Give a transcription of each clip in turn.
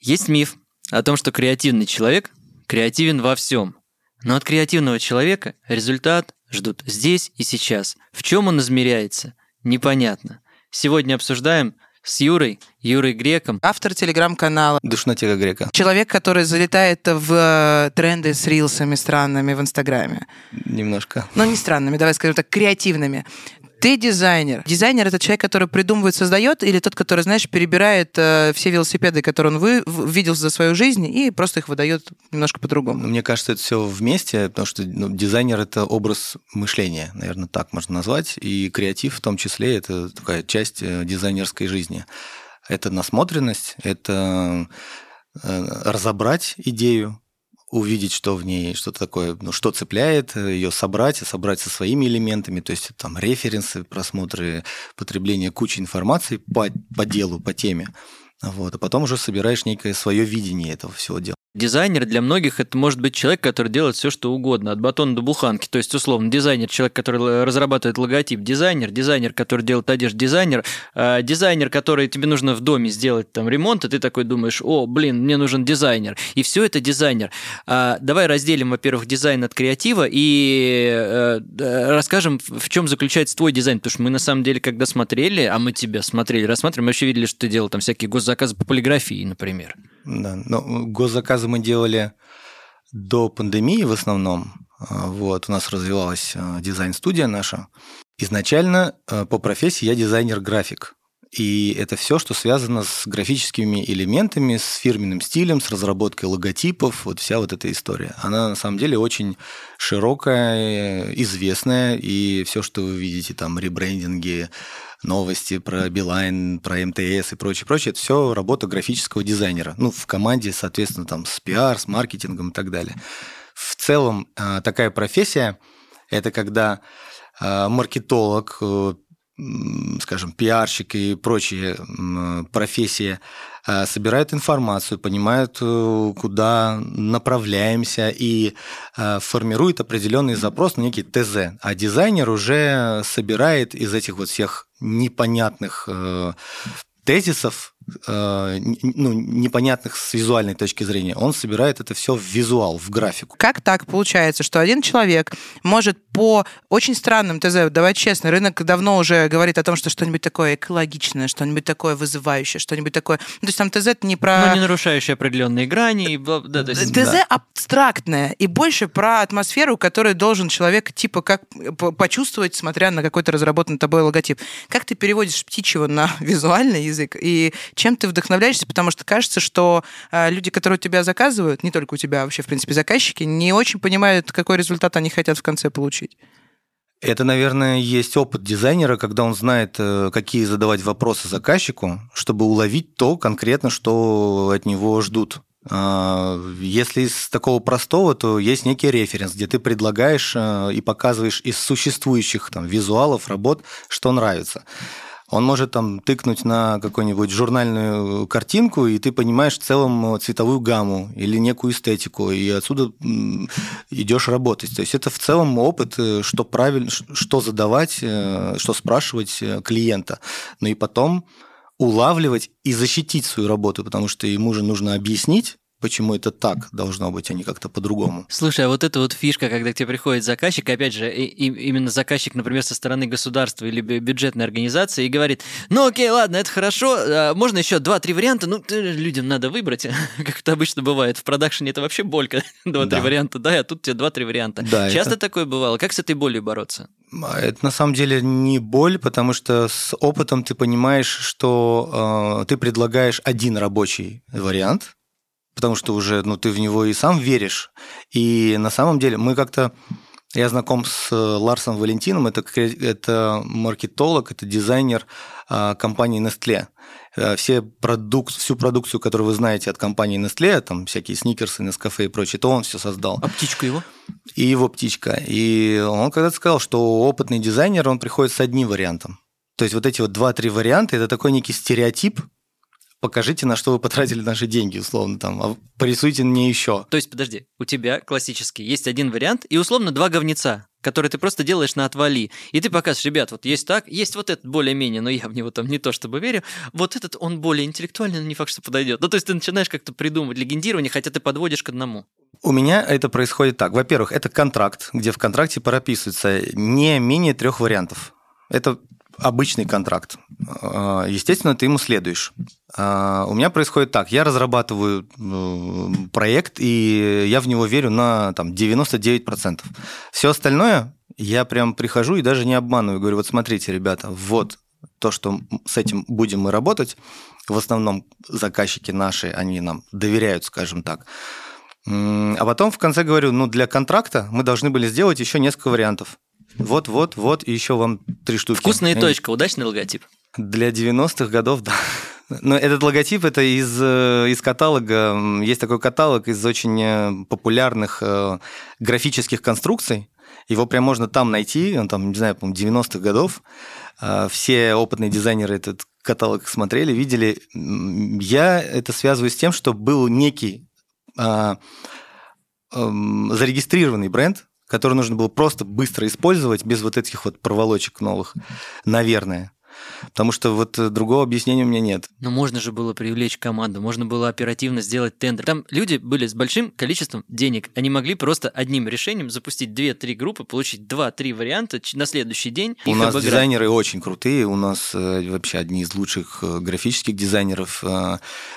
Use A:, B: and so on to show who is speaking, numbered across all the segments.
A: Есть миф о том, что креативный человек креативен во всем. Но от креативного человека результат ждут здесь и сейчас. В чем он измеряется? Непонятно. Сегодня обсуждаем с Юрой, Юрой Греком.
B: Автор телеграм-канала.
C: Душнотека Грека.
B: Человек, который залетает в э, тренды с рилсами странными в Инстаграме.
C: Немножко.
B: Ну, не странными, давай скажем так, креативными. Ты дизайнер. Дизайнер это человек, который придумывает, создает, или тот, который, знаешь, перебирает э, все велосипеды, которые он вы, в- видел за свою жизнь, и просто их выдает немножко по-другому.
C: Ну, Мне кажется, это все вместе, потому что ну, дизайнер это образ мышления, наверное, так можно назвать. И креатив в том числе это такая часть э, дизайнерской жизни. Это насмотренность, это э, разобрать идею, увидеть, что в ней, что такое, ну, что цепляет, ее собрать, собрать со своими элементами, то есть там референсы, просмотры, потребление кучи информации по, по делу, по теме. Вот, а потом уже собираешь некое свое видение этого всего дела.
A: Дизайнер для многих это может быть человек, который делает все, что угодно, от батона до буханки. То есть, условно, дизайнер, человек, который разрабатывает логотип, дизайнер, дизайнер, который делает одежду, дизайнер, э, дизайнер, который тебе нужно в доме сделать там ремонт, и ты такой думаешь, о, блин, мне нужен дизайнер. И все это дизайнер. А, давай разделим, во-первых, дизайн от креатива и э, э, расскажем, в чем заключается твой дизайн. Потому что мы на самом деле, когда смотрели, а мы тебя смотрели, рассматривали, мы вообще видели, что ты делал там всякие госзаказы по полиграфии, например.
C: Да, но госзаказы мы делали до пандемии в основном. А, Вот, у нас развивалась а, дизайн-студия наша. Изначально а, по профессии я дизайнер-график. И это все, что связано с графическими элементами, с фирменным стилем, с разработкой логотипов, вот вся вот эта история. Она на самом деле очень широкая, известная, и все, что вы видите, там, ребрендинги, новости про Билайн, про МТС и прочее, прочее, это все работа графического дизайнера. Ну, в команде, соответственно, там с пиар, с маркетингом и так далее. В целом, а, такая профессия – это когда а, маркетолог, э, скажем, пиарщик и прочие профессии а, собирают информацию, понимают, э, куда направляемся и а, формирует определенный запрос на некий ТЗ. А дизайнер уже собирает из этих вот всех непонятных э, тезисов, э, ну, непонятных с визуальной точки зрения, он собирает это все в визуал, в графику.
B: Как так получается, что один человек может по очень странным ТЗ, давай честно, рынок давно уже говорит о том, что что-нибудь такое экологичное, что-нибудь такое вызывающее, что-нибудь такое... Ну, то есть там ТЗ это не про...
A: Но не нарушающие определенные грани. И, бла- да, то есть-
B: ТЗ абстрактное и больше про атмосферу, которую должен человек типа как почувствовать, смотря на какой-то разработанный тобой логотип. Как ты переводишь птичьего на визуальный язык и чем ты вдохновляешься? Потому что кажется, что а, люди, которые у тебя заказывают, не только у тебя, а вообще, в принципе, заказчики, не очень понимают, какой результат они хотят в конце получить.
C: Это, наверное, есть опыт дизайнера, когда он знает, э, какие задавать вопросы заказчику, чтобы уловить то конкретно, что от него ждут. А, Если из такого простого, то есть некий референс, где ты предлагаешь э, и показываешь из существующих там, визуалов, работ, что нравится. Он может там тыкнуть на какую-нибудь журнальную картинку, и ты понимаешь в целом цветовую гамму или некую эстетику, и отсюда идешь работать. То есть это в целом опыт, э, что правильно, что задавать, э, что спрашивать э, клиента. Ну и потом улавливать и защитить свою работу, потому что ему же нужно объяснить, почему это так должно быть, а не как-то по-другому.
A: Слушай, а вот эта вот фишка, когда к тебе приходит заказчик, опять же, и- и- именно заказчик, например, со стороны государства или бю- бюджетной организации, и говорит, ну окей, ладно, это хорошо, а можно еще два-три варианта, ну людям надо выбрать, как это обычно бывает. В продакшене это вообще болька, два-три
C: Да.
A: варианта, да, а тут тебе два-три варианта.
C: Да,
A: Часто
C: это-
A: такое бывало? Как с этой болью бороться?
C: А Это на самом деле не боль, потому что с опытом ты понимаешь, что э, ты предлагаешь один рабочий вариант, потому что уже ну, ты в него и сам веришь. И на самом деле мы как-то... Я знаком с Ларсом Валентином, это, это маркетолог, это дизайнер э, компании Nestle. Э, Все продук, всю продукцию, которую вы знаете от компании Nestle, там всякие сникерсы, Нескафе и прочее, то он все создал
A: А птичку его?
C: и его птичка. И он когда-то сказал, что опытный дизайнер, он приходит с одним вариантом. То есть вот эти вот два-три варианта – это такой некий стереотип покажите, на что вы потратили наши деньги, условно, там, а порисуйте мне еще.
A: То есть, подожди, у тебя классический есть один вариант и условно два говнеца который ты просто делаешь на отвали. И ты показываешь, ребят, вот есть так, есть вот этот более-менее, но я в него там не то чтобы верю, вот этот он более интеллектуальный, но не факт, что подойдет. Ну, то есть ты начинаешь как-то придумывать легендирование, хотя ты подводишь к одному.
C: У меня это происходит так. Во-первых, это контракт, где в контракте прописывается не менее трех вариантов. Это обычный контракт. А, естественно, ты ему следуешь. А, у меня происходит так. Я разрабатываю проект, и я в него верю на там, 99%. Все остальное я прям прихожу и даже не обманываю. Говорю, вот смотрите, ребята, вот то, что с этим будем мы работать. В основном заказчики наши, они нам доверяют, скажем так. А потом в конце говорю, ну для контракта мы должны были сделать еще несколько вариантов. Вот, вот, вот, и еще вам три штуки.
A: Вкусная точка, удачный логотип.
C: Для 90-х годов, да. Но этот логотип это из, э, из каталога. Есть такой каталог из очень э, популярных э, графических конструкций. Его прям можно там найти, он там, не знаю, по 90-х годов. Все опытные дизайнеры этот каталог смотрели, видели. Я это связываю с тем, что был некий а, эм, зарегистрированный бренд, который нужно было просто быстро использовать без вот этих вот проволочек новых, наверное. Потому что вот э, другого объяснения у меня нет.
A: Но можно же было привлечь команду, можно было оперативно сделать тендер. Там люди были с большим количеством денег. Они могли просто одним решением запустить 2-3 группы, получить 2-3 варианта на следующий день.
C: У нас обыграть. дизайнеры очень крутые, у нас э, вообще одни из лучших э, графических дизайнеров.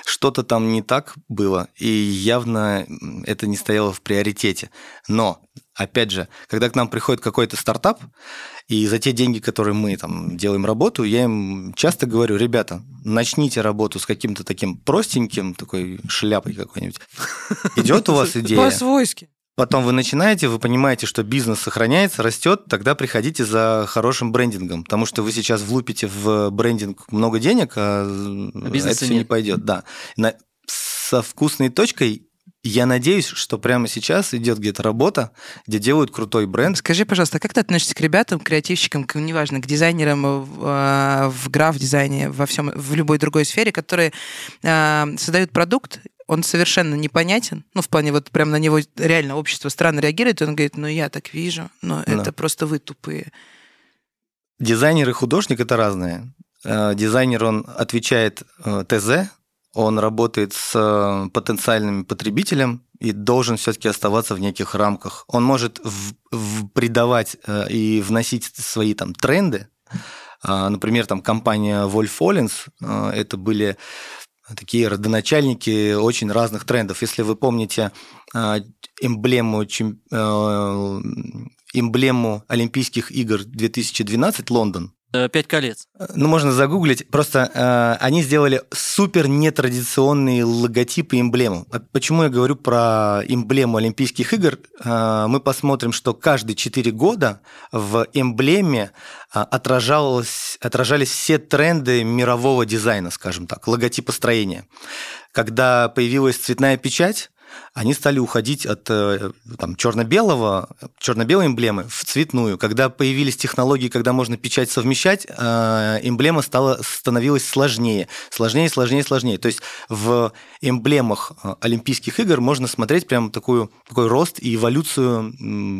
C: Что-то там не так было, и явно это не стояло в приоритете. Но опять же, когда к нам приходит какой-то стартап, и за те деньги, которые мы там делаем работу, я им часто говорю, ребята, начните работу с каким-то таким простеньким, такой шляпой какой-нибудь. Идет у вас идея?
B: По-свойски.
C: Потом вы начинаете, вы понимаете, что бизнес сохраняется, растет, тогда приходите за хорошим брендингом, потому что вы сейчас влупите в брендинг много денег, а, а это все не пойдет. Да. На, со вкусной точкой я надеюсь, что прямо сейчас идет где-то работа, где делают крутой бренд.
B: Скажи, пожалуйста, как ты относишься к ребятам, к креативщикам, к, неважно, к дизайнерам в, а, в граф-дизайне, во всем, в любой другой сфере, которые э, создают продукт, он совершенно непонятен, ну, в плане вот прям на него реально общество странно реагирует, и он говорит, ну, я так вижу, но да. это просто вы тупые.
C: Дизайнер и художник – это разные. Э, дизайнер, он отвечает э, ТЗ, он работает с э, потенциальным потребителем и должен все-таки оставаться в неких рамках. Он может в, в придавать э, и вносить свои там тренды. Э, например, там компания Wolf Hollins, э, это были такие родоначальники очень разных трендов. Если вы помните эмблему, эмблему Олимпийских игр 2012 Лондон,
A: пять колец.
C: Ну, можно загуглить. Просто э, они сделали супер нетрадиционные логотипы и эмблему. Почему я говорю про эмблему Олимпийских игр? Э, мы посмотрим, что каждые четыре года в эмблеме э, отражалось, отражались все тренды мирового дизайна, скажем так, логотипостроения. Когда появилась цветная печать, они стали уходить от э, там, черно-белого, черно-белой эмблемы в цветную. Когда появились технологии, когда можно печать совмещать, э, эмблема стала, становилась сложнее. Сложнее, сложнее, сложнее. То есть в эмблемах э, Олимпийских игр можно смотреть прям такую, такой рост и эволюцию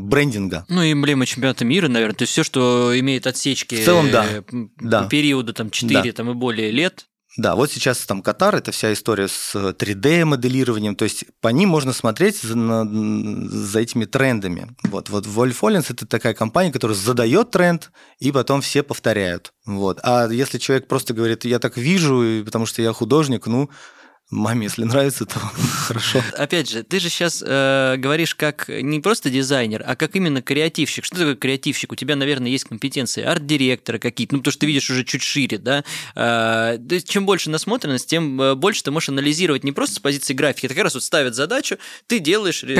C: брендинга.
A: Ну, и эмблема чемпионата мира, наверное. То есть все, что имеет отсечки
C: в целом, да.
A: да. периода там, 4 да. там, и более лет,
C: да, вот сейчас там Катар, это вся история с 3D-моделированием, то есть по ним можно смотреть за, на, за этими трендами. Вот, вот Wolf это такая компания, которая задает тренд, и потом все повторяют. Вот. А если человек просто говорит, я так вижу, потому что я художник, ну, Маме, если нравится, то хорошо.
A: Опять же, ты же сейчас э, говоришь как не просто дизайнер, а как именно креативщик. Что такое креативщик? У тебя, наверное, есть компетенции арт-директора какие-то, ну, потому что ты видишь уже чуть шире, да? Э, то есть, чем больше насмотренность, тем э, больше ты можешь анализировать не просто с позиции графики, это как раз вот ставят задачу, ты делаешь, э,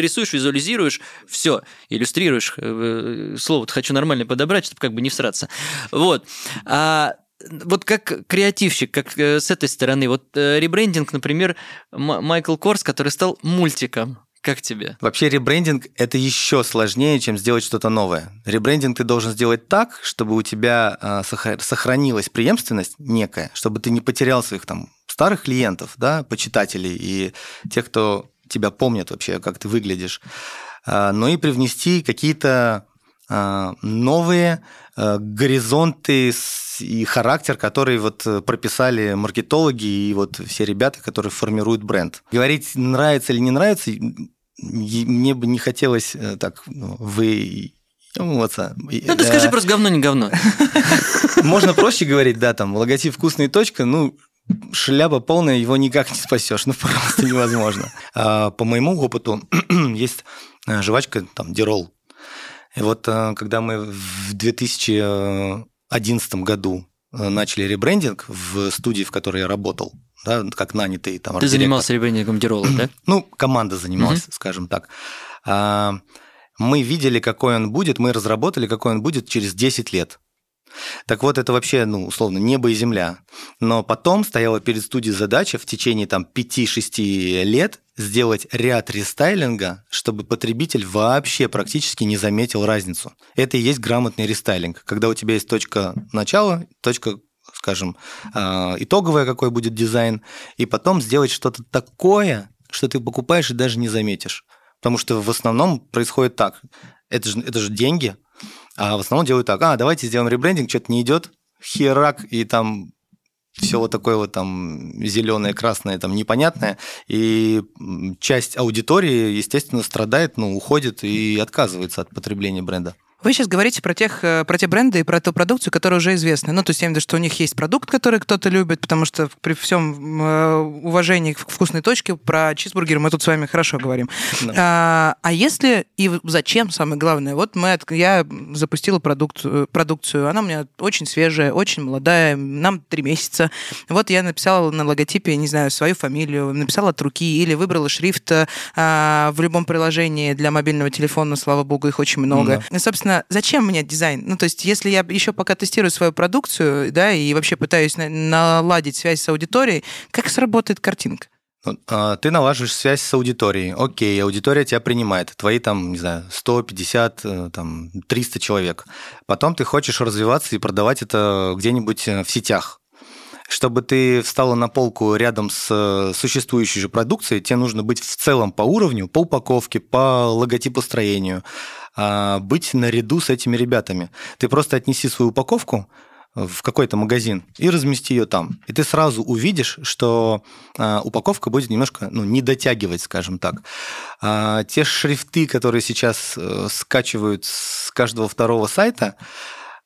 A: рисуешь, визуализируешь, все, иллюстрируешь. Э, э слово хочу нормально подобрать, чтобы как бы не всраться. Вот. А вот как креативщик, как э, с этой стороны, вот э, ребрендинг, например, Майкл Корс, который стал мультиком, Как тебе?
C: Вообще ребрендинг – это еще сложнее, чем сделать что-то новое. Ребрендинг ты должен сделать так, чтобы у тебя а, сохранилась преемственность некая, чтобы ты не потерял своих там старых клиентов, да, почитателей и тех, кто тебя помнит вообще, как ты выглядишь, а, но и привнести какие-то новые горизонты и характер, который вот прописали маркетологи и вот все ребята, которые формируют бренд. Говорить нравится или не нравится, мне бы не хотелось э, так ну, вы
A: Умываться. Ну, ты скажи просто говно, не говно.
C: Можно проще говорить, да, там, логотип «Вкусная точка», ну, шляпа полная, его никак не спасешь, ну, просто невозможно. А, по моему опыту есть э, жвачка, там, Дирол. И вот э, когда мы в 2011 году начали ребрендинг в студии, в которой я работал, да, как нанятый там.
A: Ты занимался ребрендингом Диролла, да?
C: Ну, команда занималась, угу. скажем так. А, мы видели, какой он будет, мы разработали, какой он будет через 10 лет. Так вот, это вообще, ну, условно, небо и земля. Но потом стояла перед студией задача в течение там 5-6 лет сделать ряд рестайлинга, чтобы потребитель вообще практически не заметил разницу. Это и есть грамотный рестайлинг, когда у тебя есть точка начала, точка скажем, а, итоговое, какой будет дизайн, и потом сделать что-то такое, что ты покупаешь и даже не заметишь. Потому что в основном происходит так. Это же, это же деньги, а в основном делают так. А, давайте сделаем ребрендинг, что-то не идет, херак, и там все вот такое вот там зеленое, красное, там непонятное, и часть аудитории, естественно, страдает, ну, уходит и отказывается от потребления бренда.
B: Вы сейчас говорите про, тех, э, про те бренды и про ту продукцию, которая уже известна. Ну, то есть я имею в виду, что у них есть продукт, который кто-то любит, потому что при всем э, уважении к вкусной точке про чизбургер мы тут с вами хорошо говорим. Да. А, а если и зачем, самое главное, вот мы, я запустила продукт, э, продукцию, она у меня очень свежая, очень молодая, нам три месяца. Вот я написала на логотипе, не знаю, свою фамилию, написала от руки или выбрала шрифт а, в любом приложении для мобильного телефона, слава богу, их очень много. Да. И, собственно, зачем мне дизайн? Ну, то есть, если я еще пока тестирую свою продукцию, да, и вообще пытаюсь наладить связь с аудиторией, как сработает картинка?
C: Ну, а, ты налаживаешь связь с аудиторией. Окей, аудитория тебя принимает. Твои там, не знаю, 150, э, там, 300 человек. Потом ты хочешь развиваться и продавать это где-нибудь э, в сетях. Чтобы ты встала на полку рядом с э, существующей же продукцией, тебе нужно быть в целом по уровню, по упаковке, по логотипу строению, быть наряду с этими ребятами. Ты просто отнеси свою упаковку в какой-то магазин и размести ее там. И ты сразу увидишь, что а, упаковка будет немножко ну, не дотягивать, скажем так. А, те шрифты, которые сейчас э, скачивают с каждого второго сайта,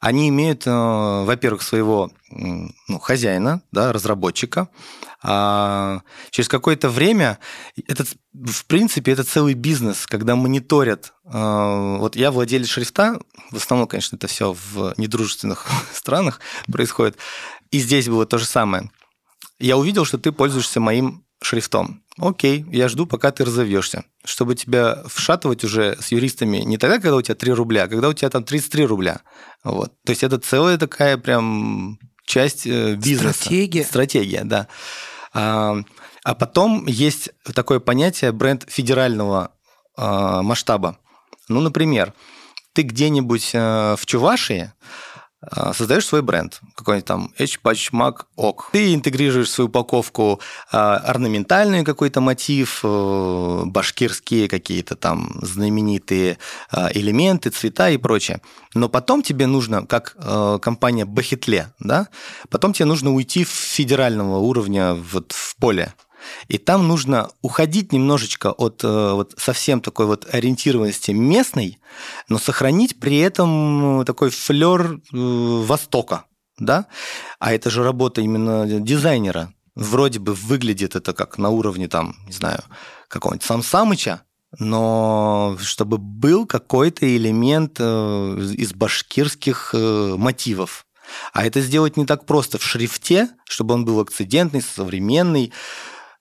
C: они имеют, э, во-первых, своего ну, хозяина, да, разработчика. А через какое-то время, этот, в принципе, это целый бизнес, когда мониторят. Э, вот я владелец шрифта, в основном, конечно, это все в недружественных странах происходит, и здесь было то же самое. Я увидел, что ты пользуешься моим шрифтом. Окей, я жду, пока ты разовьешься. Чтобы тебя вшатывать уже с юристами не тогда, когда у тебя 3 рубля, а когда у тебя там 33 рубля. Вот. То есть это целая такая прям часть э, бизнеса.
B: Стратегия.
C: Стратегия, да. А, а потом есть такое понятие бренд федерального а, масштаба. Ну, например, ты где-нибудь э, в Чувашии а, создаешь свой бренд, какой-нибудь там H-Patch ок. Ты интегрируешь свою упаковку а, орнаментальный какой-то мотив, э, башкирские какие-то там знаменитые а, элементы, цвета и прочее. Но потом тебе нужно, как э, компания Бахетле, да, потом тебе нужно уйти в федерального уровня вот в поле и там нужно уходить немножечко от э, вот совсем такой вот ориентированности местной, но сохранить при этом такой флер э, Востока, да? А это же работа именно дизайнера. Вроде бы выглядит это как на уровне там, не знаю, какого-нибудь Сам Самыча, но чтобы был какой-то элемент э, из башкирских мотивов. А это сделать не так просто в шрифте, чтобы он был акцидентный, современный,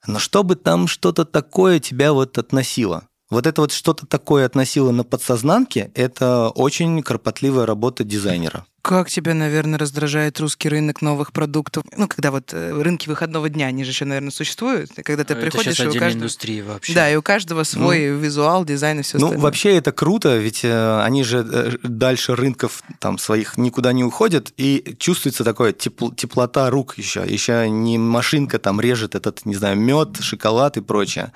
C: но чтобы там что-то такое тебя вот относило. Вот это вот что-то такое относило на подсознанке, это очень кропотливая работа дизайнера.
B: Как тебя, наверное, раздражает русский рынок новых продуктов? Ну, когда вот э, рынки выходного дня, они же еще, наверное, существуют. Когда ты
A: Это
B: приходишь, и у каждого...
A: индустрия вообще.
B: Да, и у каждого свой визуал, дизайн и все
C: Ну,
B: остальное.
C: вообще это круто, ведь э, они же э, дальше рынков там своих никуда не уходят, и чувствуется такое тепл- теплота рук еще. Еще не машинка там режет этот, не знаю, мед, шоколад и прочее.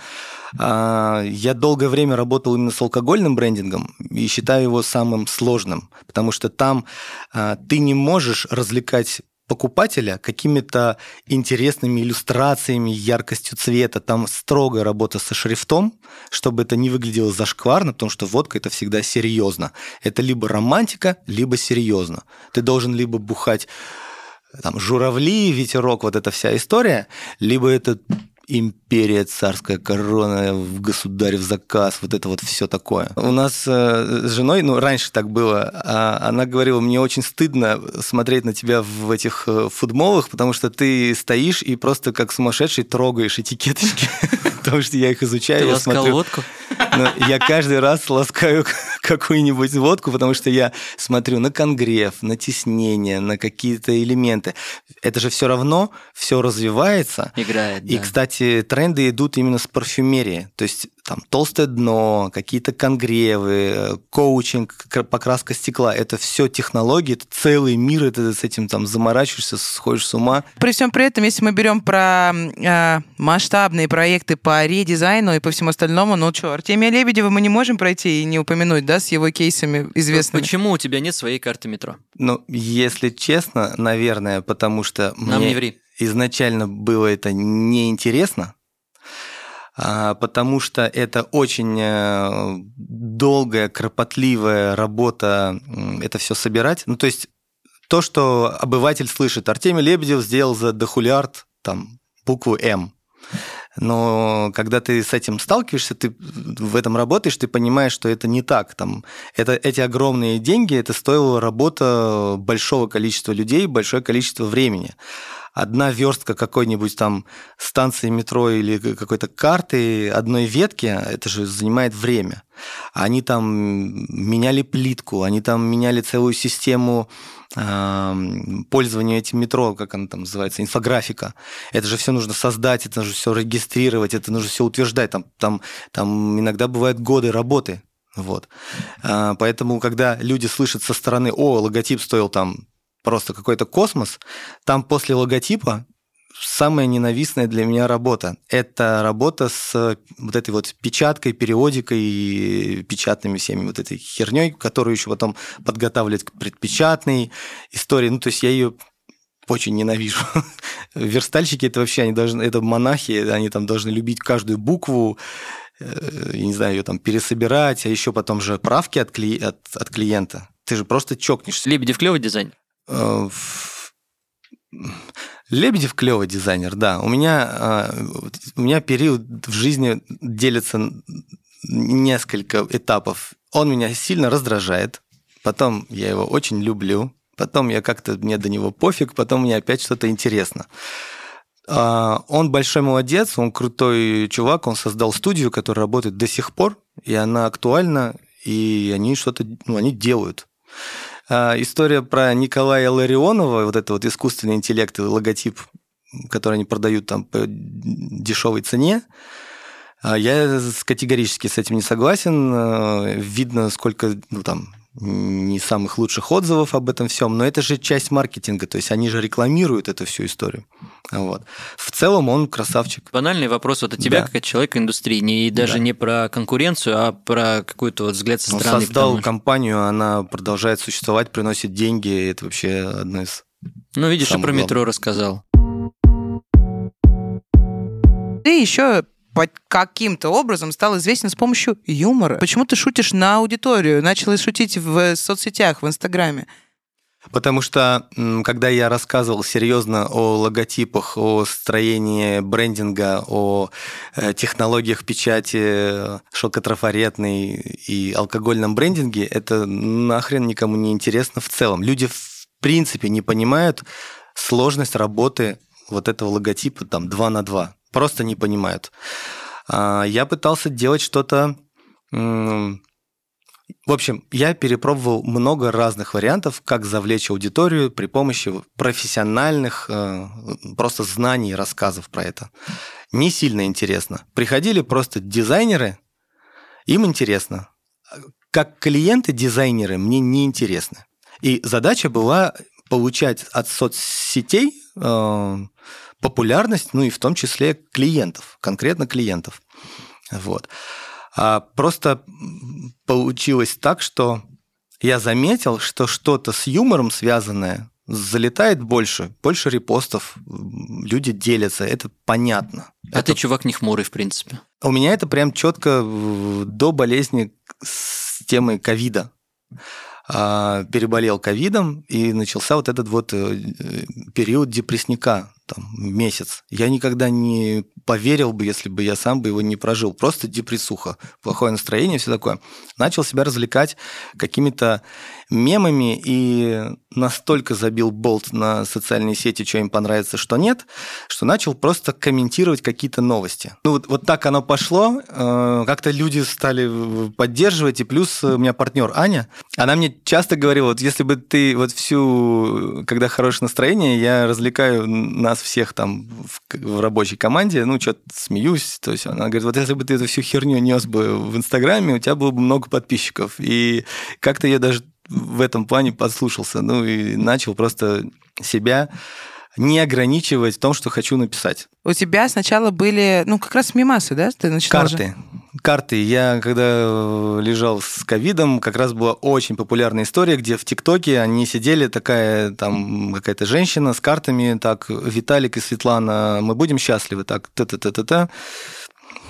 C: А, Я долгое время работал именно с алкогольным брендингом и считаю его самым сложным, потому что там а, ты не можешь развлекать покупателя какими-то интересными иллюстрациями, яркостью цвета. Там строгая работа со шрифтом, чтобы это не выглядело зашкварно, потому что водка это всегда серьезно. Это либо романтика, либо серьезно. Ты должен либо бухать там журавли, ветерок, вот эта вся история, либо это империя, царская корона, в государев заказ, вот это вот все такое. У нас э, с женой, ну, раньше так было, а она говорила, мне очень стыдно смотреть на тебя в этих э, футболах, потому что ты стоишь и просто как сумасшедший трогаешь этикеточки, потому что я их изучаю,
A: Ты ласкал водку?
C: Но я каждый раз ласкаю какую-нибудь водку, потому что я смотрю на конгрев, на теснение, на какие-то элементы. Это же все равно все развивается.
A: Играет,
C: И,
A: да.
C: кстати, тренды идут именно с парфюмерии. То есть там толстое дно, какие-то конгревы, э, коучинг, покраска стекла. Это все технологии, это целый мир, это с этим там заморачиваешься, сходишь с ума.
B: При всем при этом, если мы берем про э, масштабные проекты по редизайну и по всему остальному, ну что, Артемия Лебедева мы не можем пройти и не упомянуть, да, с его кейсами известными.
A: Почему у тебя нет своей карты метро?
C: Ну, если честно, наверное, потому что
A: Нам
C: мне
A: не ври.
C: изначально было это неинтересно, потому что это очень э, долгая, кропотливая работа это все собирать. Ну, то есть то, что обыватель слышит, Артемий Лебедев сделал за дохулиард там букву «М». Но когда ты с этим сталкиваешься, ты в этом работаешь, ты понимаешь, что это не так. Там, это, эти огромные деньги, это стоило работа большого количества людей, большое количество времени. Одна верстка какой-нибудь там станции метро или какой-то карты, одной ветки, это же занимает время. Они там меняли плитку, они там меняли целую систему пользования этим метро, как она там называется, инфографика. Это же все нужно создать, это нужно все регистрировать, это нужно все утверждать. Там, там, там иногда бывают годы работы. Вот. А, Поэтому, когда люди слышат со стороны, о, логотип стоил там просто какой-то космос, там после логотипа самая ненавистная для меня работа. Это работа с вот этой вот печаткой, периодикой и печатными всеми вот этой херней, которую еще потом подготавливать к предпечатной истории. Ну, то есть я ее очень ненавижу. Верстальщики это вообще, они должны, это монахи, они там должны любить каждую букву, э, я не знаю, ее там пересобирать, а еще потом же правки от, кли... от, от клиента. Ты же просто чокнешься.
A: Лебедев клевый дизайн?
C: Э, Лебедев клевый дизайнер, да. У меня, э, у меня период в жизни делится несколько этапов. Он меня сильно раздражает, потом я его очень люблю, потом я как-то, мне до него пофиг, потом мне опять что-то интересно. А, Он большой молодец, он крутой чувак, он создал студию, которая работает до сих пор, и она актуальна, и они что-то, ну, они делают. А, История про Николая Ларионова, вот это вот искусственный интеллект логотип, который они продают там по дешевой цене, а, я категорически с этим не согласен. А, Видно, сколько, ну там, не самых лучших отзывов об этом всем, но это же часть маркетинга, то есть они же рекламируют эту всю историю. Вот. В целом он красавчик.
A: Банальный вопрос вот от тебя,
C: Да.
A: как от человека индустрии, не, и даже
C: Да.
A: не про конкуренцию, а про какой-то вот взгляд со
C: Он
A: стороны.
C: создал
A: потому
C: компанию, она продолжает существовать, приносит деньги, и это вообще одно из...
A: Ну, видишь, и про
C: главное.
A: метро рассказал.
B: Ты еще каким-то образом стал известен с помощью юмора. Почему ты шутишь на аудиторию? Начал шутить в соцсетях, в Инстаграме.
C: Потому что, когда я рассказывал серьезно о логотипах, о строении брендинга, о э, технологиях печати, э, шелкотрафаретной и алкогольном брендинге, это нахрен никому не интересно в целом. Люди в принципе не понимают сложность работы вот этого логотипа там 2 на 2. Просто не понимают. А, Я пытался делать что-то В общем, я перепробовал много разных вариантов, как завлечь аудиторию при помощи профессиональных э, просто знаний и рассказов про это. Не сильно интересно. Приходили просто дизайнеры, им интересно. Как клиенты-дизайнеры мне не интересны. И задача была получать от соцсетей э, популярность, ну и в том числе клиентов, конкретно клиентов. Вот. А просто получилось так, что я заметил, что что-то с юмором связанное залетает больше, больше репостов, люди делятся, это понятно.
A: А
C: это...
A: ты чувак не хмурый, в принципе.
C: У меня это прям четко до болезни с темой ковида. А, переболел ковидом, и начался вот этот вот э, период депрессника, там, месяц. Я никогда не поверил бы, если бы я сам бы его не прожил. Просто депрессуха, плохое настроение, все такое. Начал себя развлекать какими-то мемами и настолько забил болт на социальные сети, что им понравится, что нет, что начал просто комментировать какие-то новости. Ну вот, вот так оно пошло, э, как-то люди стали поддерживать, и плюс у меня партнер Аня, она мне часто говорила, вот если бы ты вот всю, когда хорошее настроение, я развлекаю нас всех там в, в рабочей команде, ну, что-то смеюсь, то есть она говорит, вот если бы ты эту всю херню нес бы в Инстаграме, у тебя было бы много подписчиков, и как-то я даже в этом плане послушался, ну и начал просто себя не ограничивать в том, что хочу написать.
B: У тебя сначала были, ну, как раз мимасы, да? Ты начинал
C: Карты. Же? Карты. Я, когда э, лежал с ковидом, как раз была очень популярная история, где в ТикТоке они сидели, такая там какая-то женщина с картами, так, Виталик и Светлана, мы будем счастливы, так, та-та-та-та-та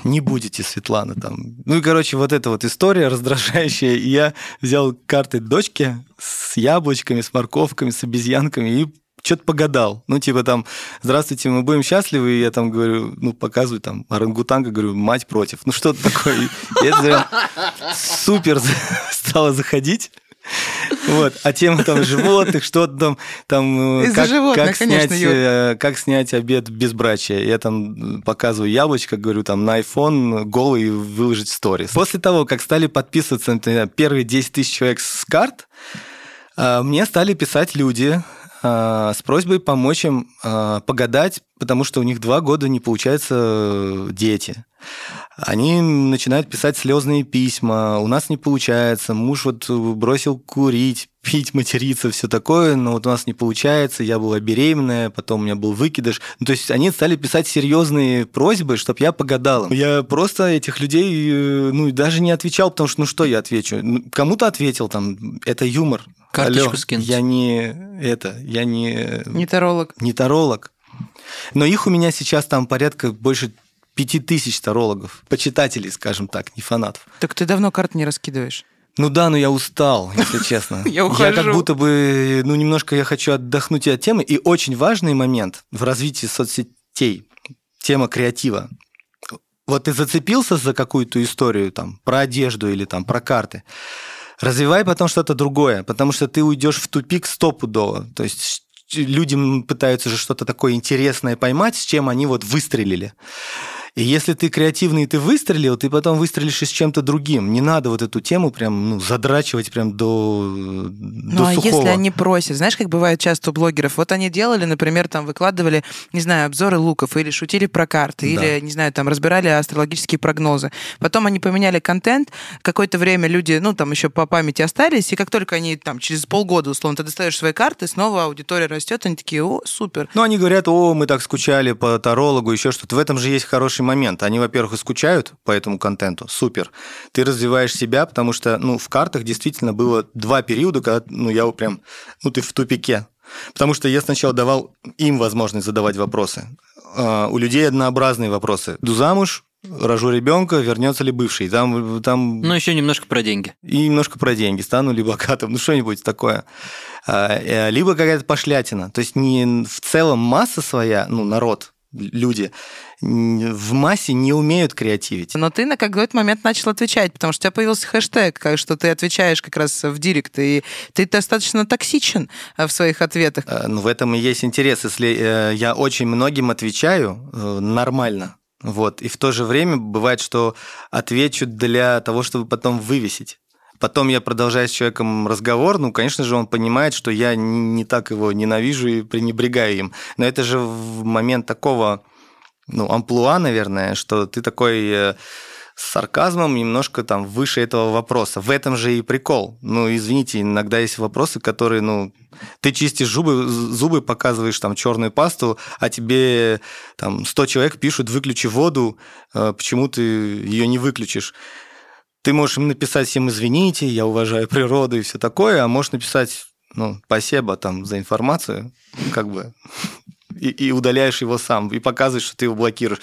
C: не будете, Светлана, там. Ну и, короче, вот эта вот история раздражающая. И я взял карты дочки с яблочками, с морковками, с обезьянками и что-то погадал. Ну, типа там, здравствуйте, мы будем счастливы, и я там говорю, ну, показываю там орангутанга, говорю, мать против. Ну, что-то такое. И это прям супер стало заходить. Вот. А тема там животных, что-то там, там
B: э, как, животных,
C: как,
B: конечно,
C: снять, э, как снять обед без брачия. Я там показываю яблочко, говорю, там на iPhone голый выложить сторис. После того, как стали подписываться например, первые 10 тысяч человек с карт, э, мне стали писать люди, с просьбой помочь им погадать, потому что у них два года не получаются дети. Они начинают писать слезные письма, у нас не получается, муж вот бросил курить, пить, материться, все такое, но вот у нас не получается, я была беременная, потом у меня был выкидыш. Ну, то есть они стали писать серьезные просьбы, чтобы я погадал. Я просто этих людей, э, ну, даже не отвечал, потому что, ну, что я отвечу? Ну, кому-то ответил, там, это юмор.
A: Карточку Алло, скинуть.
C: Я не это, я не...
B: Не таролог.
C: Не таролог. Но их у меня сейчас там порядка больше пяти тысяч тарологов, почитателей, скажем так, не фанатов.
B: Так ты давно карт не раскидываешь?
C: Ну да, но я устал, если честно.
B: Я ухожу.
C: Я как будто бы, ну немножко я хочу отдохнуть от темы. И очень важный момент в развитии соцсетей, тема креатива. Вот ты зацепился за какую-то историю там про одежду или там про карты. Развивай потом что-то другое, потому что ты уйдешь в тупик стопудово. То есть люди пытаются же что-то такое интересное поймать, с чем они вот выстрелили. И если ты креативный, и ты выстрелил, ты потом выстрелишь и с чем-то другим. Не надо вот эту тему прям ну, задрачивать прям до, ну, до
B: а
C: сухого.
B: если они просят? Знаешь, как бывает часто у блогеров? Вот они делали, например, там выкладывали, не знаю, обзоры луков, или шутили про карты, да. или, не знаю, там разбирали астрологические прогнозы. Потом они поменяли контент, какое-то время люди, ну, там еще по памяти остались, и как только они там через полгода, условно, ты достаешь свои карты, снова аудитория растет, они такие, о, супер.
C: Ну, они говорят, о, мы так скучали по тарологу, еще что-то. В этом же есть хороший хороший момент. Они, во-первых, и скучают по этому контенту, супер. Ты развиваешь себя, потому что, ну, в картах действительно было два периода, когда, ну, я прям, ну, ты в тупике. Потому что я сначала давал им возможность задавать вопросы. А, у людей однообразные вопросы. Иду замуж, рожу ребенка, вернется ли бывший. Там, там...
A: Ну, еще немножко про деньги.
C: И немножко про деньги. Стану ли богатым, ну, что-нибудь такое. А, э, либо какая-то пошлятина. То есть не в целом масса своя, ну, народ, люди в массе не умеют креативить.
B: Но ты на какой-то момент начал отвечать, потому что у тебя появился хэштег, что ты отвечаешь как раз в директ, и ты достаточно токсичен э, в своих ответах.
C: Э, ну, в этом и есть интерес. Если э, я очень многим отвечаю нормально, вот, и в то же время бывает, что отвечу для того, чтобы потом вывесить. Потом я продолжаю с человеком разговор, ну, конечно же, он понимает, что я не так его ненавижу и пренебрегаю им. Но это же в момент такого, ну, амплуа, наверное, что ты такой э, с сарказмом немножко там выше этого вопроса. В этом же и прикол. Ну, извините, иногда есть вопросы, которые, ну, ты чистишь зубы, зубы показываешь там черную пасту, а тебе там 100 человек пишут, выключи воду, э, почему ты ее не выключишь. Ты можешь им написать всем извините, я уважаю природу и все такое, а можешь написать ну, спасибо там за информацию, как бы и, и удаляешь его сам, и показываешь, что ты его блокируешь.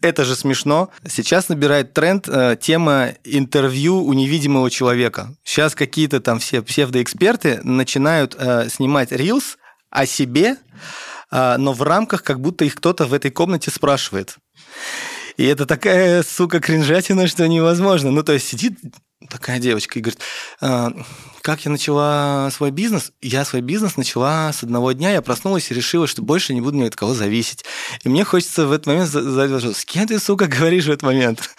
C: Это же смешно. Сейчас набирает тренд э, тема интервью у невидимого человека. Сейчас какие-то там все псевдоэксперты начинают э, снимать рилс о себе, э, но в рамках, как будто их кто-то в этой комнате спрашивает. И это такая, сука, кринжатина, что невозможно. Ну, то есть сидит такая девочка и говорит, «А, как я начала свой бизнес? Я свой бизнес начала с одного дня, я проснулась и решила, что больше не буду ни от кого зависеть. И мне хочется в этот момент задать вопрос, с кем ты, сука, говоришь в этот момент?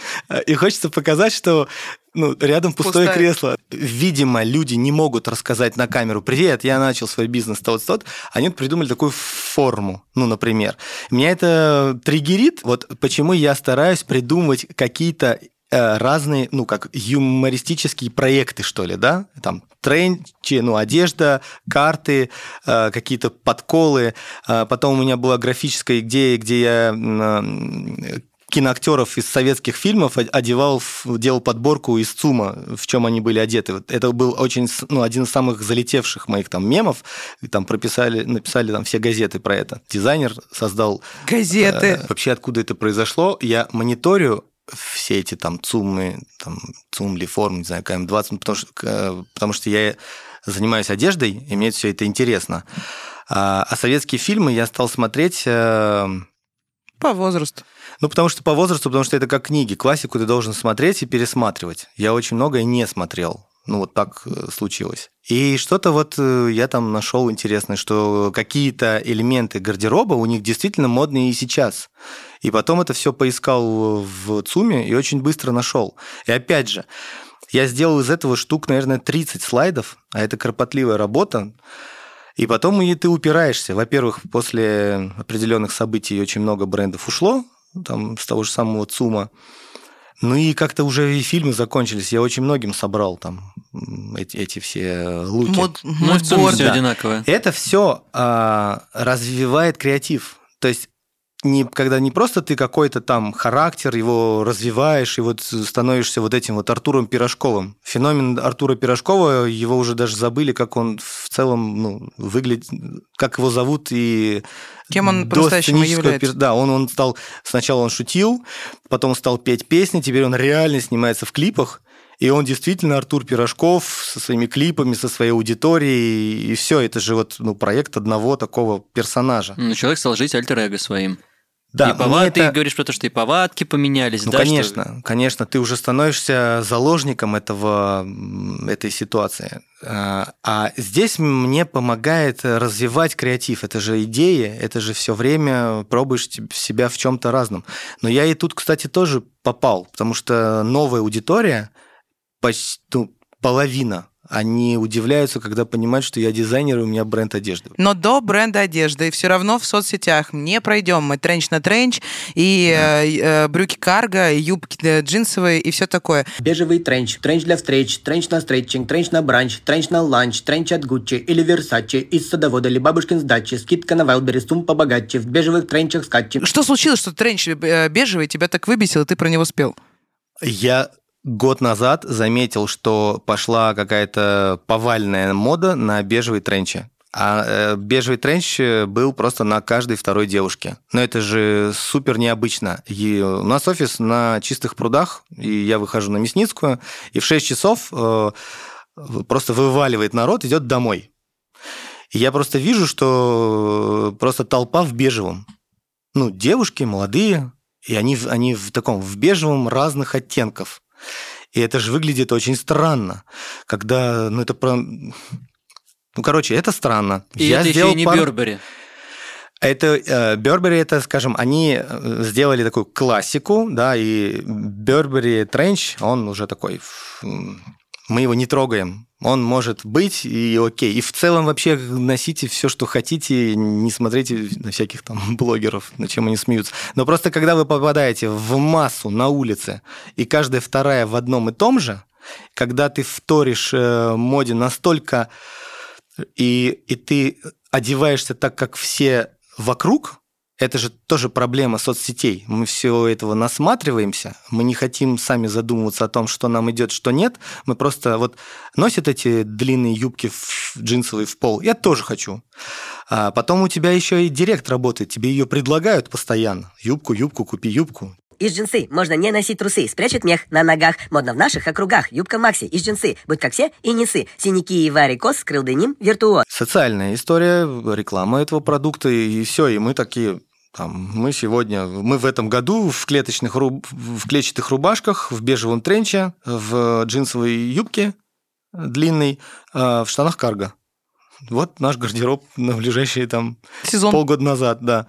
C: И хочется показать, что ну, рядом пустое Пустая. кресло. Видимо, люди не могут рассказать на камеру, привет, я начал свой бизнес тот-тот, они придумали такую форму, ну, например. Меня это триггерит, вот почему я стараюсь придумывать какие-то разные, ну, как юмористические проекты, что ли, да, там тренчи, ну, одежда, карты, э, какие-то подколы. Э, потом у меня была графическая идея, где я киноактеров из советских фильмов одевал, делал подборку из ЦУМа, в чем они были одеты. Это был очень, ну, один из самых залетевших моих там мемов. Там прописали, написали там все газеты про это. Дизайнер создал...
B: Газеты!
C: Э, вообще, откуда это произошло? Я мониторю все эти там ЦУМы, там ЦУМ, форм, не знаю, КМ-20, потому что, потому что я занимаюсь одеждой, и мне все это интересно. А, а советские фильмы я стал смотреть... Э,
B: по возрасту.
C: Ну, потому что по возрасту, потому что это как книги. Классику ты должен смотреть и пересматривать. Я очень многое не смотрел. Ну, вот так э, случилось. И что-то вот э, я там нашел интересное, что какие-то элементы гардероба у них действительно модные и сейчас. И потом это все поискал в ЦУМе и очень быстро нашел. И опять же, я сделал из этого штук, наверное, 30 слайдов, а это кропотливая работа. И потом и ты упираешься. Во-первых, после определенных событий очень много брендов ушло, там, с того же самого ЦУМа. Ну и как-то уже и фильмы закончились. Я очень многим собрал там эти, эти все луки. Мод,
A: ну, в целом все одинаковое.
C: Это все а, развивает креатив. То есть не, когда не просто ты какой-то там характер, его развиваешь, и вот становишься вот этим вот Артуром Пирожковым. Феномен Артура Пирожкова, его уже даже забыли, как он в целом ну, выглядит, как его зовут и...
B: Кем он по-настоящему является?
C: Да, он, он стал... Сначала он шутил, потом стал петь песни, теперь он реально снимается в клипах, и он действительно Артур Пирожков со своими клипами, со своей аудиторией, и все, это же вот ну, проект одного такого персонажа.
A: Ну, человек стал жить альтер-эго своим. Да, и повадки, это... ты говоришь про то, что и повадки поменялись.
C: Ну,
A: да,
C: конечно,
A: что...
C: конечно, ты уже становишься заложником этого, этой ситуации. А, а здесь мне помогает развивать креатив. Это же идея, это же все время пробуешь себя в чем-то разном. Но я и тут, кстати, тоже попал, потому что новая аудитория, почти ну, половина они удивляются, когда понимают, что я дизайнер, и у меня бренд одежды.
B: Но до бренда одежды все равно в соцсетях не пройдем мы тренч на тренч, и да. э, э, брюки карго, и юбки джинсовые, и все такое.
D: Бежевый тренч, тренч для встреч, тренч на стретчинг, тренч на бранч, тренч на ланч, тренч от Гуччи или Версачи, из садовода или бабушкин с дачи, скидка на Wildberries, сумма побогаче, в бежевых тренчах скатчи.
B: Что случилось, что тренч э, бежевый тебя так выбесил, и ты про него спел?
C: Я год назад заметил, что пошла какая-то повальная мода на бежевые тренчи. А э, бежевый тренч был просто на каждой второй девушке. Но это же супер необычно. И у нас офис на чистых прудах, и я выхожу на Мясницкую, и в 6 часов э, просто вываливает народ, идет домой. И я просто вижу, что просто толпа в бежевом. Ну, девушки молодые, и они, они в таком, в бежевом разных оттенков. И это же выглядит очень странно, когда, ну, это про... Ну, короче, это странно.
A: И Я это сделал еще и не пар... Бербери.
C: Это Бербери, это, скажем, они э, сделали такую классику, да, и Бербери Тренч, он уже такой мы его не трогаем. Он может быть и окей. И в целом вообще носите все, что хотите, не смотрите на всяких там блогеров, на чем они смеются. Но просто когда вы попадаете в массу на улице, и каждая вторая в одном и том же, когда ты вторишь э, моде настолько, и, и ты одеваешься так, как все вокруг, это же тоже проблема соцсетей. Мы всего этого насматриваемся, мы не хотим сами задумываться о том, что нам идет, что нет. Мы просто вот носят эти длинные юбки в джинсовые в пол. Я тоже хочу. А потом у тебя еще и директ работает, тебе ее предлагают постоянно. Юбку, юбку, купи юбку.
E: Из джинсы можно не носить трусы, спрячет мех на ногах. Модно в наших округах. Юбка Макси из джинсы. Будь как все и несы. Синяки и варикос, скрыл деним, виртуоз.
C: Социальная история, реклама этого продукта, и все. И мы такие, там, мы сегодня, мы в этом году в клеточных, руб, в клетчатых рубашках, в бежевом тренче, в джинсовой юбке длинной, а, в штанах карго. Вот наш гардероб на ближайшие там
B: Сезон.
C: полгода назад, да.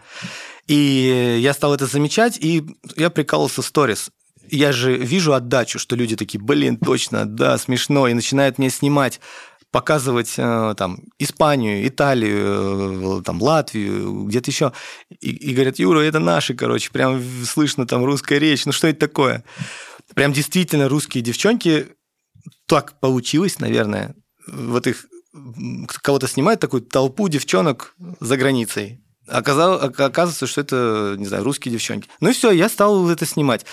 C: И я стал это замечать, и я прикалывался в сторис. Я же вижу отдачу, что люди такие, блин, точно, да, смешно, и начинают мне снимать показывать э, там Испанию, Италию, э, там Латвию, где-то еще, и, и говорят, Юра, это наши, короче, прям слышно там русская речь, ну что это такое? Прям действительно русские девчонки, так получилось, наверное, вот их кого-то снимают такую толпу девчонок за границей. Оказалось, оказывается, что это, не знаю, русские девчонки. Ну и все, я стал это снимать.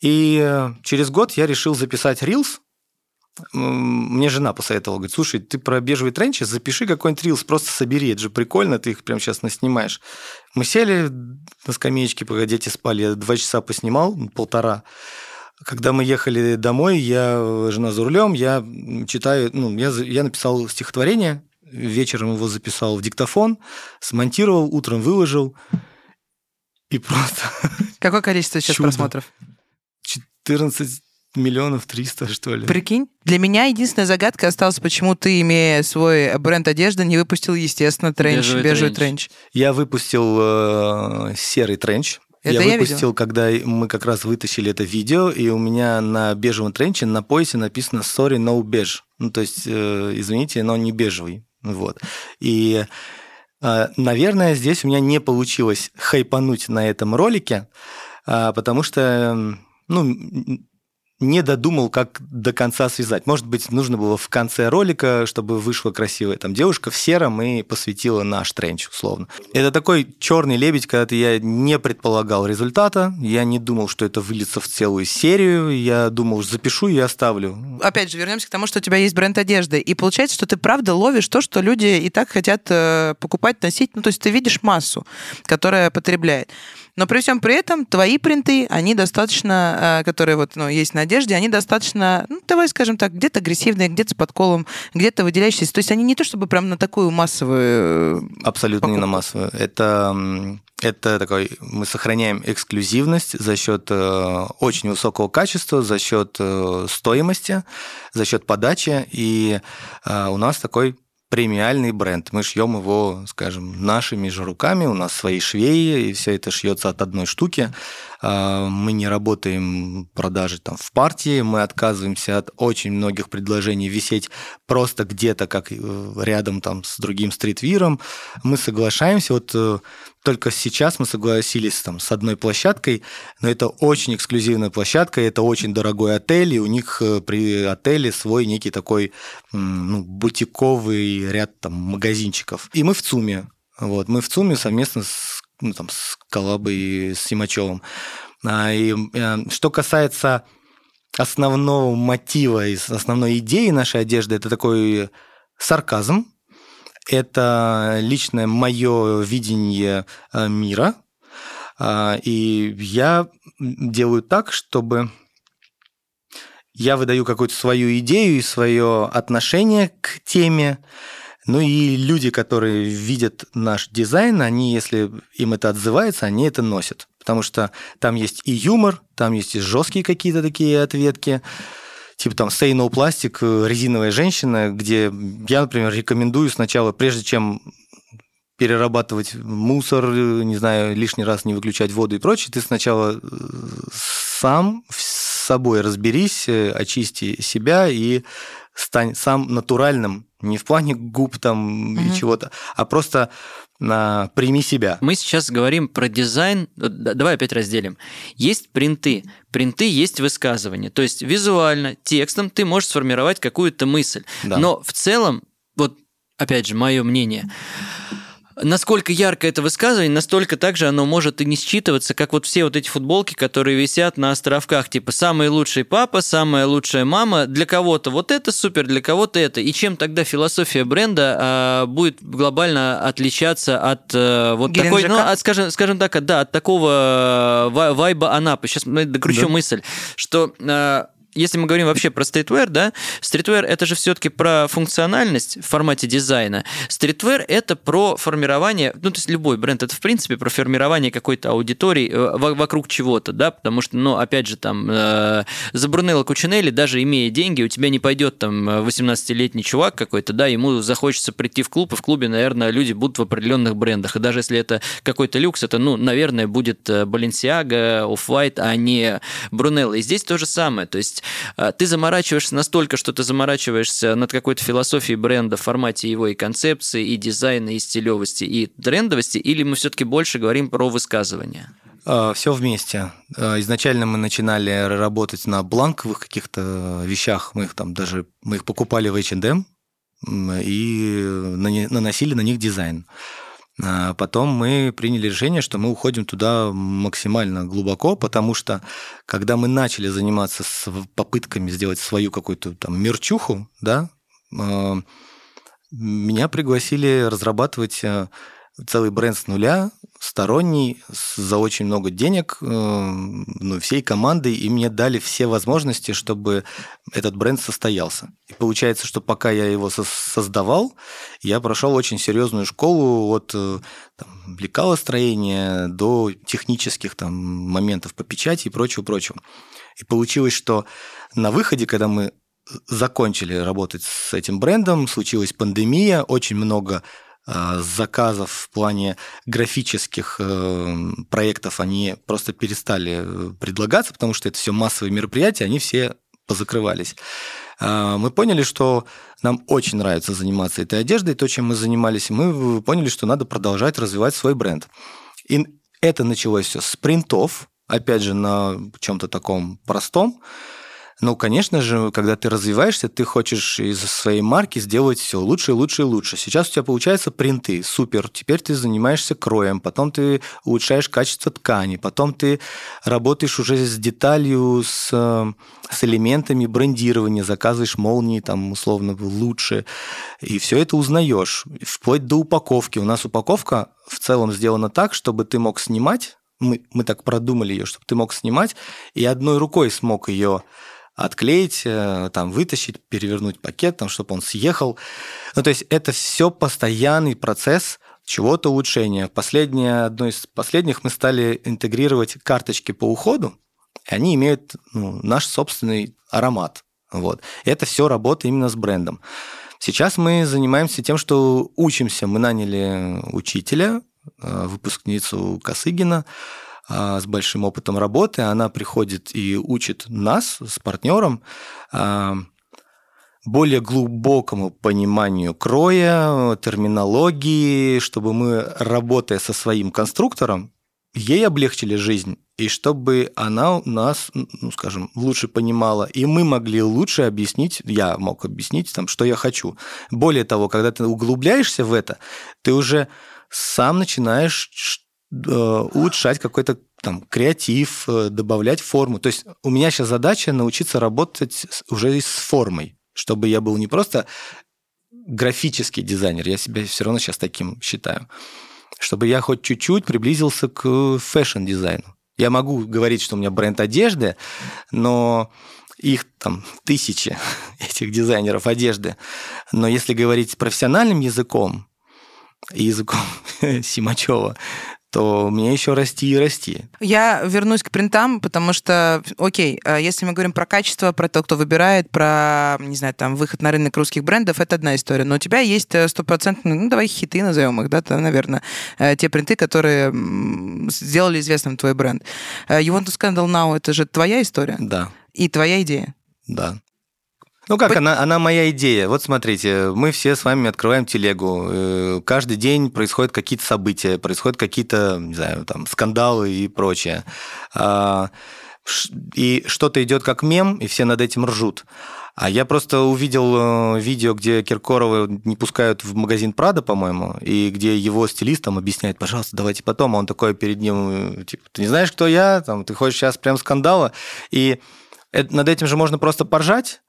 C: И э, через год я решил записать рилс, мне жена посоветовала, говорит, слушай, ты про бежевый тренч запиши какой-нибудь рилс, просто собери, это же прикольно, ты их прямо сейчас наснимаешь. Мы сели на скамеечке, пока дети спали, я два часа поснимал, полтора. Когда мы ехали домой, я, жена за рулем, я читаю, ну, я, я написал стихотворение, вечером его записал в диктофон, смонтировал, утром выложил, и просто...
B: Какое количество сейчас
C: Чудо.
B: просмотров?
C: 14 миллионов триста, что ли.
B: Прикинь? Для меня единственная загадка осталась, почему ты, имея свой бренд одежды, не выпустил, естественно, тренч,
A: Бежевый
B: бежевый
A: тренч.
B: тренч.
C: Я выпустил э, серый тренч.
B: Это
C: я
B: я
C: выпустил,
B: видела.
C: когда мы как раз вытащили это видео, и у меня на бежевом тренче на поясе написано «Sorry, no beige». Ну, то есть, э, извините, но не бежевый. Вот. И, э, наверное, здесь у меня не получилось хайпануть на этом ролике, а, потому что, ну, не додумал, как до конца связать. Может быть, нужно было в конце ролика, чтобы вышла красивая там девушка в сером и посвятила наш тренч, условно. Это такой черный лебедь, когда я не предполагал результата, я не думал, что это выльется в целую серию, я думал, запишу и оставлю.
B: Опять же, вернемся к тому, что у тебя есть бренд одежды. И получается, что ты правда ловишь то, что люди и так хотят э, покупать, носить. Ну, то есть ты видишь массу, которая потребляет. Но при всем при этом твои принты, они достаточно, э, которые вот, ну, есть на одежде, они достаточно, ну, давай скажем так, где-то агрессивные, где-то с подколом, где-то выделяющиеся. То есть они не то чтобы прям на такую массовую... э,
C: Абсолютно не на
B: покупку.
C: массовую. Это, это такой, мы сохраняем эксклюзивность за счет э, очень высокого качества, за счет э, стоимости, за счет подачи. И э, у нас такой премиальный бренд. Мы шьем его, скажем, нашими же руками, у нас свои швеи, и все это шьется от одной штуки. А, Мы не работаем продажи там в партии, мы отказываемся от очень многих предложений висеть просто где-то как э, рядом там с другим стритвиром. Мы соглашаемся, вот э, только сейчас мы согласились там с одной площадкой, но это очень эксклюзивная площадка, это очень дорогой отель, и у них э, при отеле свой некий такой ну, бутиковый ряд там магазинчиков. И мы в ЦУМе. Вот, мы в ЦУМе совместно с, ну, там, с Коллабой и с Симачевым. А, И э, что касается основного мотива, и основной идеи нашей одежды, это такой сарказм, это личное мое видение э, мира, А, и я делаю так, чтобы я выдаю какую-то свою идею и свое отношение к теме, ну и люди, которые видят наш дизайн, они, если им это отзывается, они это носят. Потому что там есть и юмор, там есть и жесткие какие-то такие ответки, типа там Say No Plastic, э, резиновая женщина, где я, например, рекомендую сначала, прежде чем перерабатывать мусор, э, не знаю, лишний раз не выключать воду и прочее, ты сначала э, сам с собой разберись, очисти себя и стань сам натуральным, не в плане губ там
B: Мгм.
C: и чего-то, а просто а, прими себя.
A: Мы сейчас говорим про дизайн. Д- Давай опять разделим. Есть принты. Принты есть высказывание. То есть визуально, текстом ты можешь сформировать какую-то мысль.
C: Да.
A: Но в целом, вот опять же, мое мнение, насколько ярко это высказывание, настолько также оно может и не считываться, как вот все вот эти футболки, которые висят на островках, типа «самый лучший папа», «самая лучшая мама», для кого-то вот это супер, для кого-то это. И чем тогда философия бренда а, будет глобально отличаться от э, вот такой,
B: Геленджика?
A: ну, от, скажем, скажем так, от- да, от такого э, вай- вайба Анапы. Сейчас докручу
C: Да.
A: мысль, что э, если мы говорим вообще про streetwear, да, streetwear это же все-таки про функциональность в формате дизайна. Streetwear это про формирование, ну то есть любой бренд это в принципе про формирование какой-то аудитории э, во- вокруг чего-то, да, потому что, ну опять же там э, за Брунелло Кучинелли даже имея деньги, у тебя не пойдет там 18-летний чувак какой-то, да, ему захочется прийти в клуб, и в клубе, наверное, люди будут в определенных брендах, и даже если это какой-то люкс, это, ну, наверное, будет э, Balenciaga, Off-White, а не Брунелло. И здесь то же самое, то есть э, ты заморачиваешься настолько, что ты заморачиваешься над какой-то философией бренда в формате его и концепции, и дизайна, и стилевости, и трендовости, или мы все-таки больше говорим про высказывание?
C: Все вместе. А, Изначально мы начинали работать на бланковых каких-то вещах. Мы их там даже мы их покупали в H&M и наносили на них дизайн. А Потом мы приняли решение, что мы уходим туда максимально глубоко, потому что когда мы начали заниматься с попытками сделать свою какую-то там мерчуху, да, э, меня пригласили разрабатывать э, целый бренд с нуля, сторонний, за очень много денег, э, ну, всей командой, и мне дали все возможности, чтобы этот бренд состоялся. И получается, что пока я его со- создавал, я прошел очень серьезную школу от э, там, лекалостроения до технических там, моментов по печати и прочего-прочего. И получилось, что на выходе, когда мы закончили работать с этим брендом, случилась пандемия, очень много э, заказов в плане графических э, проектов, они просто перестали э, предлагаться, потому что это все массовые мероприятия, они все позакрывались. Мы поняли, что нам очень нравится заниматься этой одеждой, то, чем мы занимались, мы поняли, что надо продолжать развивать свой бренд. И это началось все с принтов, опять же, на чем-то таком простом. Ну, конечно же, когда ты развиваешься, ты хочешь из своей марки сделать все лучше, лучше и лучше. Сейчас у тебя получаются принты, супер. Теперь ты занимаешься кроем, потом ты улучшаешь качество ткани, потом ты работаешь уже с деталью, с, с элементами брендирования, заказываешь молнии там условно лучше, и все это узнаешь, вплоть до упаковки. У нас упаковка в целом сделана так, чтобы ты мог снимать, мы, мы так продумали ее, чтобы ты мог снимать, и одной рукой смог ее отклеить, э, там, вытащить, перевернуть пакет, там, чтобы он съехал. Ну, то есть это все постоянный процесс чего-то улучшения. Последнее, одно из последних мы стали интегрировать карточки по уходу, и они имеют ну, наш собственный аромат. Вот. Это все работа именно с брендом. Сейчас мы занимаемся тем, что учимся. Мы наняли учителя, э, выпускницу Косыгина, с большим опытом работы. Она приходит и учит нас с партнером а, более глубокому пониманию кроя, терминологии, чтобы мы, работая со своим конструктором, ей облегчили жизнь, и чтобы она нас, ну, скажем, лучше понимала, и мы могли лучше объяснить, я мог объяснить, там, что я хочу. Более того, когда ты углубляешься в это, ты уже сам начинаешь улучшать какой-то там креатив, э, добавлять форму. То есть у меня сейчас задача научиться работать уже с формой, чтобы я был не просто графический дизайнер, я себя все равно сейчас таким считаю, чтобы я хоть чуть-чуть приблизился к фэшн-дизайну. Я могу говорить, что у меня бренд одежды, но их там тысячи, этих дизайнеров одежды. Но если говорить профессиональным языком, и языком Симачева, то мне еще расти и расти.
B: Я вернусь к принтам, потому что, окей, э, если мы говорим про качество, про то, кто выбирает, про, не знаю, там, выход на рынок русских брендов, это одна история. Но у тебя есть э, стопроцентные, ну, давай хиты назовем их, да, там, наверное, э, те принты, которые сделали известным твой бренд. You Want to Scandal Now, это же твоя история
C: Да,
B: и твоя идея.
C: да. Ну как, она, она моя идея. Вот смотрите, мы все с вами открываем телегу. Э, Каждый день происходят какие-то события, происходят какие-то, не знаю, там, скандалы и прочее. А, И что-то идет как мем, и все над этим ржут. А я просто увидел э, видео, где Киркорова не пускают в магазин Прада, по-моему, и где его стилист там объясняет, пожалуйста, давайте потом, а он такой перед ним, э, типа, ты не знаешь, кто я, там, ты хочешь сейчас прям скандала, и над этим же можно просто поржать,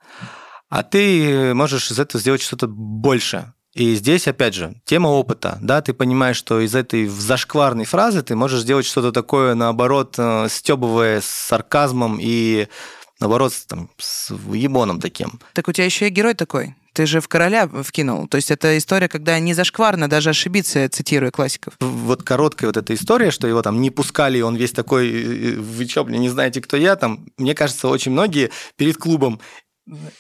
C: а ты можешь из этого сделать что-то больше. И здесь, опять же, тема опыта. Да, ты понимаешь, что из этой зашкварной фразы ты можешь сделать что-то такое, наоборот, э, стебывая с сарказмом и, наоборот, с, там, с ебоном таким.
B: Так у тебя еще и герой такой. Ты же в короля вкинул. То есть это история, когда не зашкварно даже ошибиться, цитируя классиков.
C: Вот короткая вот эта история, что его там не пускали, и он весь такой, э, вы блин, не знаете, кто я, там, мне кажется, очень многие перед клубом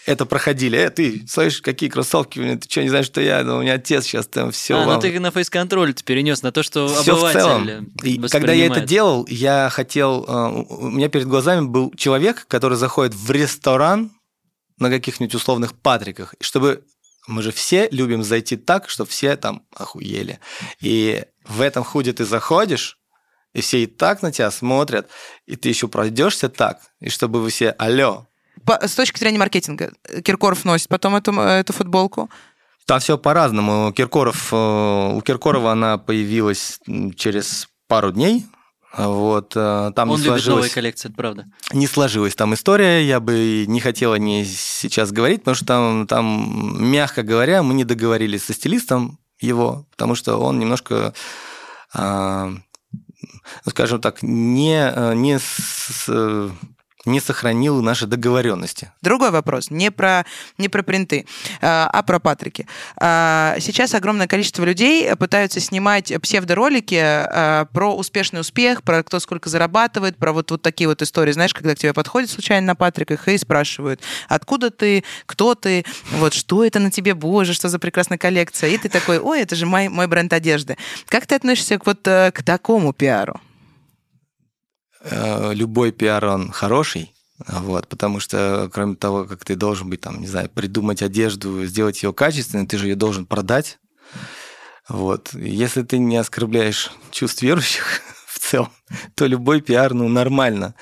C: это проходили. Э, ты, слышишь, какие кроссовки, блин, ты что, не знаешь, что я? Да у меня отец сейчас там все.
A: а, ну ты на фейс-контроль перенес, на то, что
C: Все в
A: обыватель
C: целом. И когда я это делал, я хотел... э, У меня перед глазами был человек, который заходит в ресторан на каких-нибудь условных Патриках, чтобы... Мы же все любим зайти так, чтобы все там охуели. И в этом худе ты заходишь, и все и так на тебя смотрят, и ты еще пройдешься так, и чтобы вы все алло.
B: По- с точки зрения маркетинга, Киркоров носит потом эту, эту футболку.
C: Там все по-разному. Киркоров, э, у Киркорова она появилась через пару дней. Вот, э, там
A: Он
C: не
A: любит новые
C: сложилось.
A: коллекции, это правда.
C: не сложилась там история, я бы не хотела не сейчас говорить, потому что там, там, мягко говоря, мы не договорились со стилистом его, потому что он немножко, а, ну, скажем так, не, э, не, с- не сохранил наши договоренности.
B: Другой вопрос, не про, не про принты, а а про Патрики. А, Сейчас огромное количество людей пытаются снимать псевдоролики а, про успешный успех, про кто сколько зарабатывает, про вот, вот такие вот истории, знаешь, когда к тебе подходят случайно на Патриках и спрашивают, откуда ты, кто ты, вот что это на тебе, боже, что за прекрасная коллекция. И ты такой, ой, это же мой, мой бренд одежды. Как ты относишься к, вот, э, к такому пиару?
C: Э, Любой пиар, он хороший, вот, потому что, кроме того, как ты должен быть, там, не знаю, придумать одежду, сделать ее качественной, ты же ее должен продать. Вот. Если ты не оскорбляешь чувств верующих в целом, то любой пиар, ну, нормально.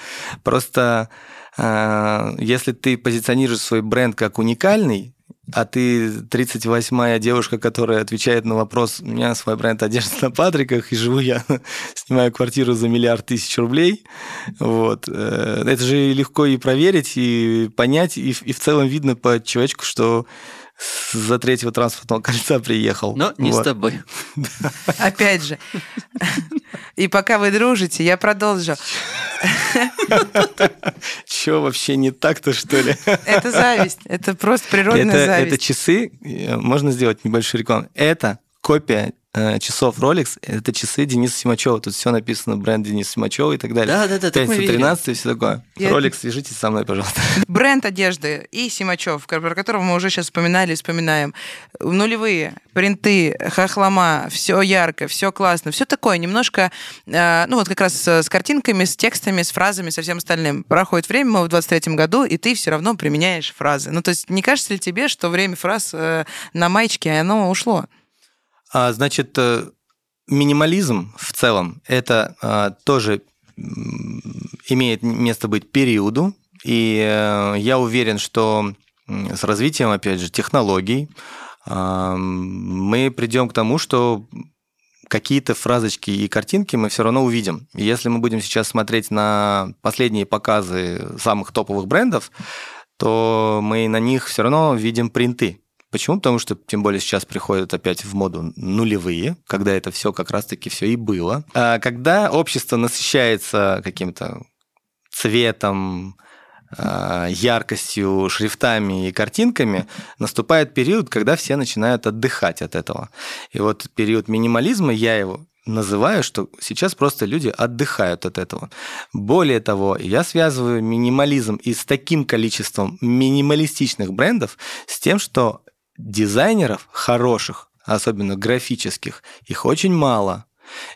C: Просто э, если ты позиционируешь свой бренд как уникальный, а ты 38-я девушка, которая отвечает на вопрос, у меня свой бренд одежды на Патриках, и живу я, снимаю квартиру за миллиард тысяч рублей, вот. э, Это же легко и проверить, и понять, и, и в целом видно по человечку, что за третьего транспортного кольца приехал.
A: Но не
C: Вот.
A: с тобой.
B: Опять же. И пока вы дружите, я продолжу.
C: Че вообще не так-то, что ли?
B: Это зависть. Это просто природная зависть.
C: это часы, можно сделать небольшую рекламу. Это копия часов Rolex, это часы Дениса Симачева. Тут все написано, бренд Дениса Симачева и так далее.
A: Да-да-да, так мы
C: 5
A: видели.
C: 13 и все такое.
B: Я-
C: Rolex, свяжитесь со мной, пожалуйста.
B: Бренд одежды и Симачев, про которого мы уже сейчас вспоминали и вспоминаем. Нулевые, принты, хохлома, все ярко, все классно, все такое немножко, э, ну вот как раз с с картинками, с текстами, с фразами, со всем остальным. Проходит время, мы в 23-м году, и ты все равно применяешь фразы. Ну то есть не кажется ли тебе, что время фраз э, на маечке, оно ушло?
C: А, значит, э, минимализм в целом это а, тоже имеет место быть периоду, и э, я уверен, что с развитием, опять же, технологий а, мы придем к тому, что какие-то фразочки и картинки мы все равно увидим. Если мы будем сейчас смотреть на последние показы самых топовых брендов, то мы на них все равно видим принты. Почему? Потому что, тем более, сейчас приходят опять в моду нулевые, когда это все как раз-таки все и было. А когда общество насыщается каким-то цветом, а, яркостью, шрифтами и картинками, наступает период, когда все начинают отдыхать от этого. И вот период минимализма, я его называю, что сейчас просто люди отдыхают от этого. Более того, я связываю минимализм и с таким количеством минималистичных брендов с тем, что дизайнеров хороших, особенно графических, их очень мало.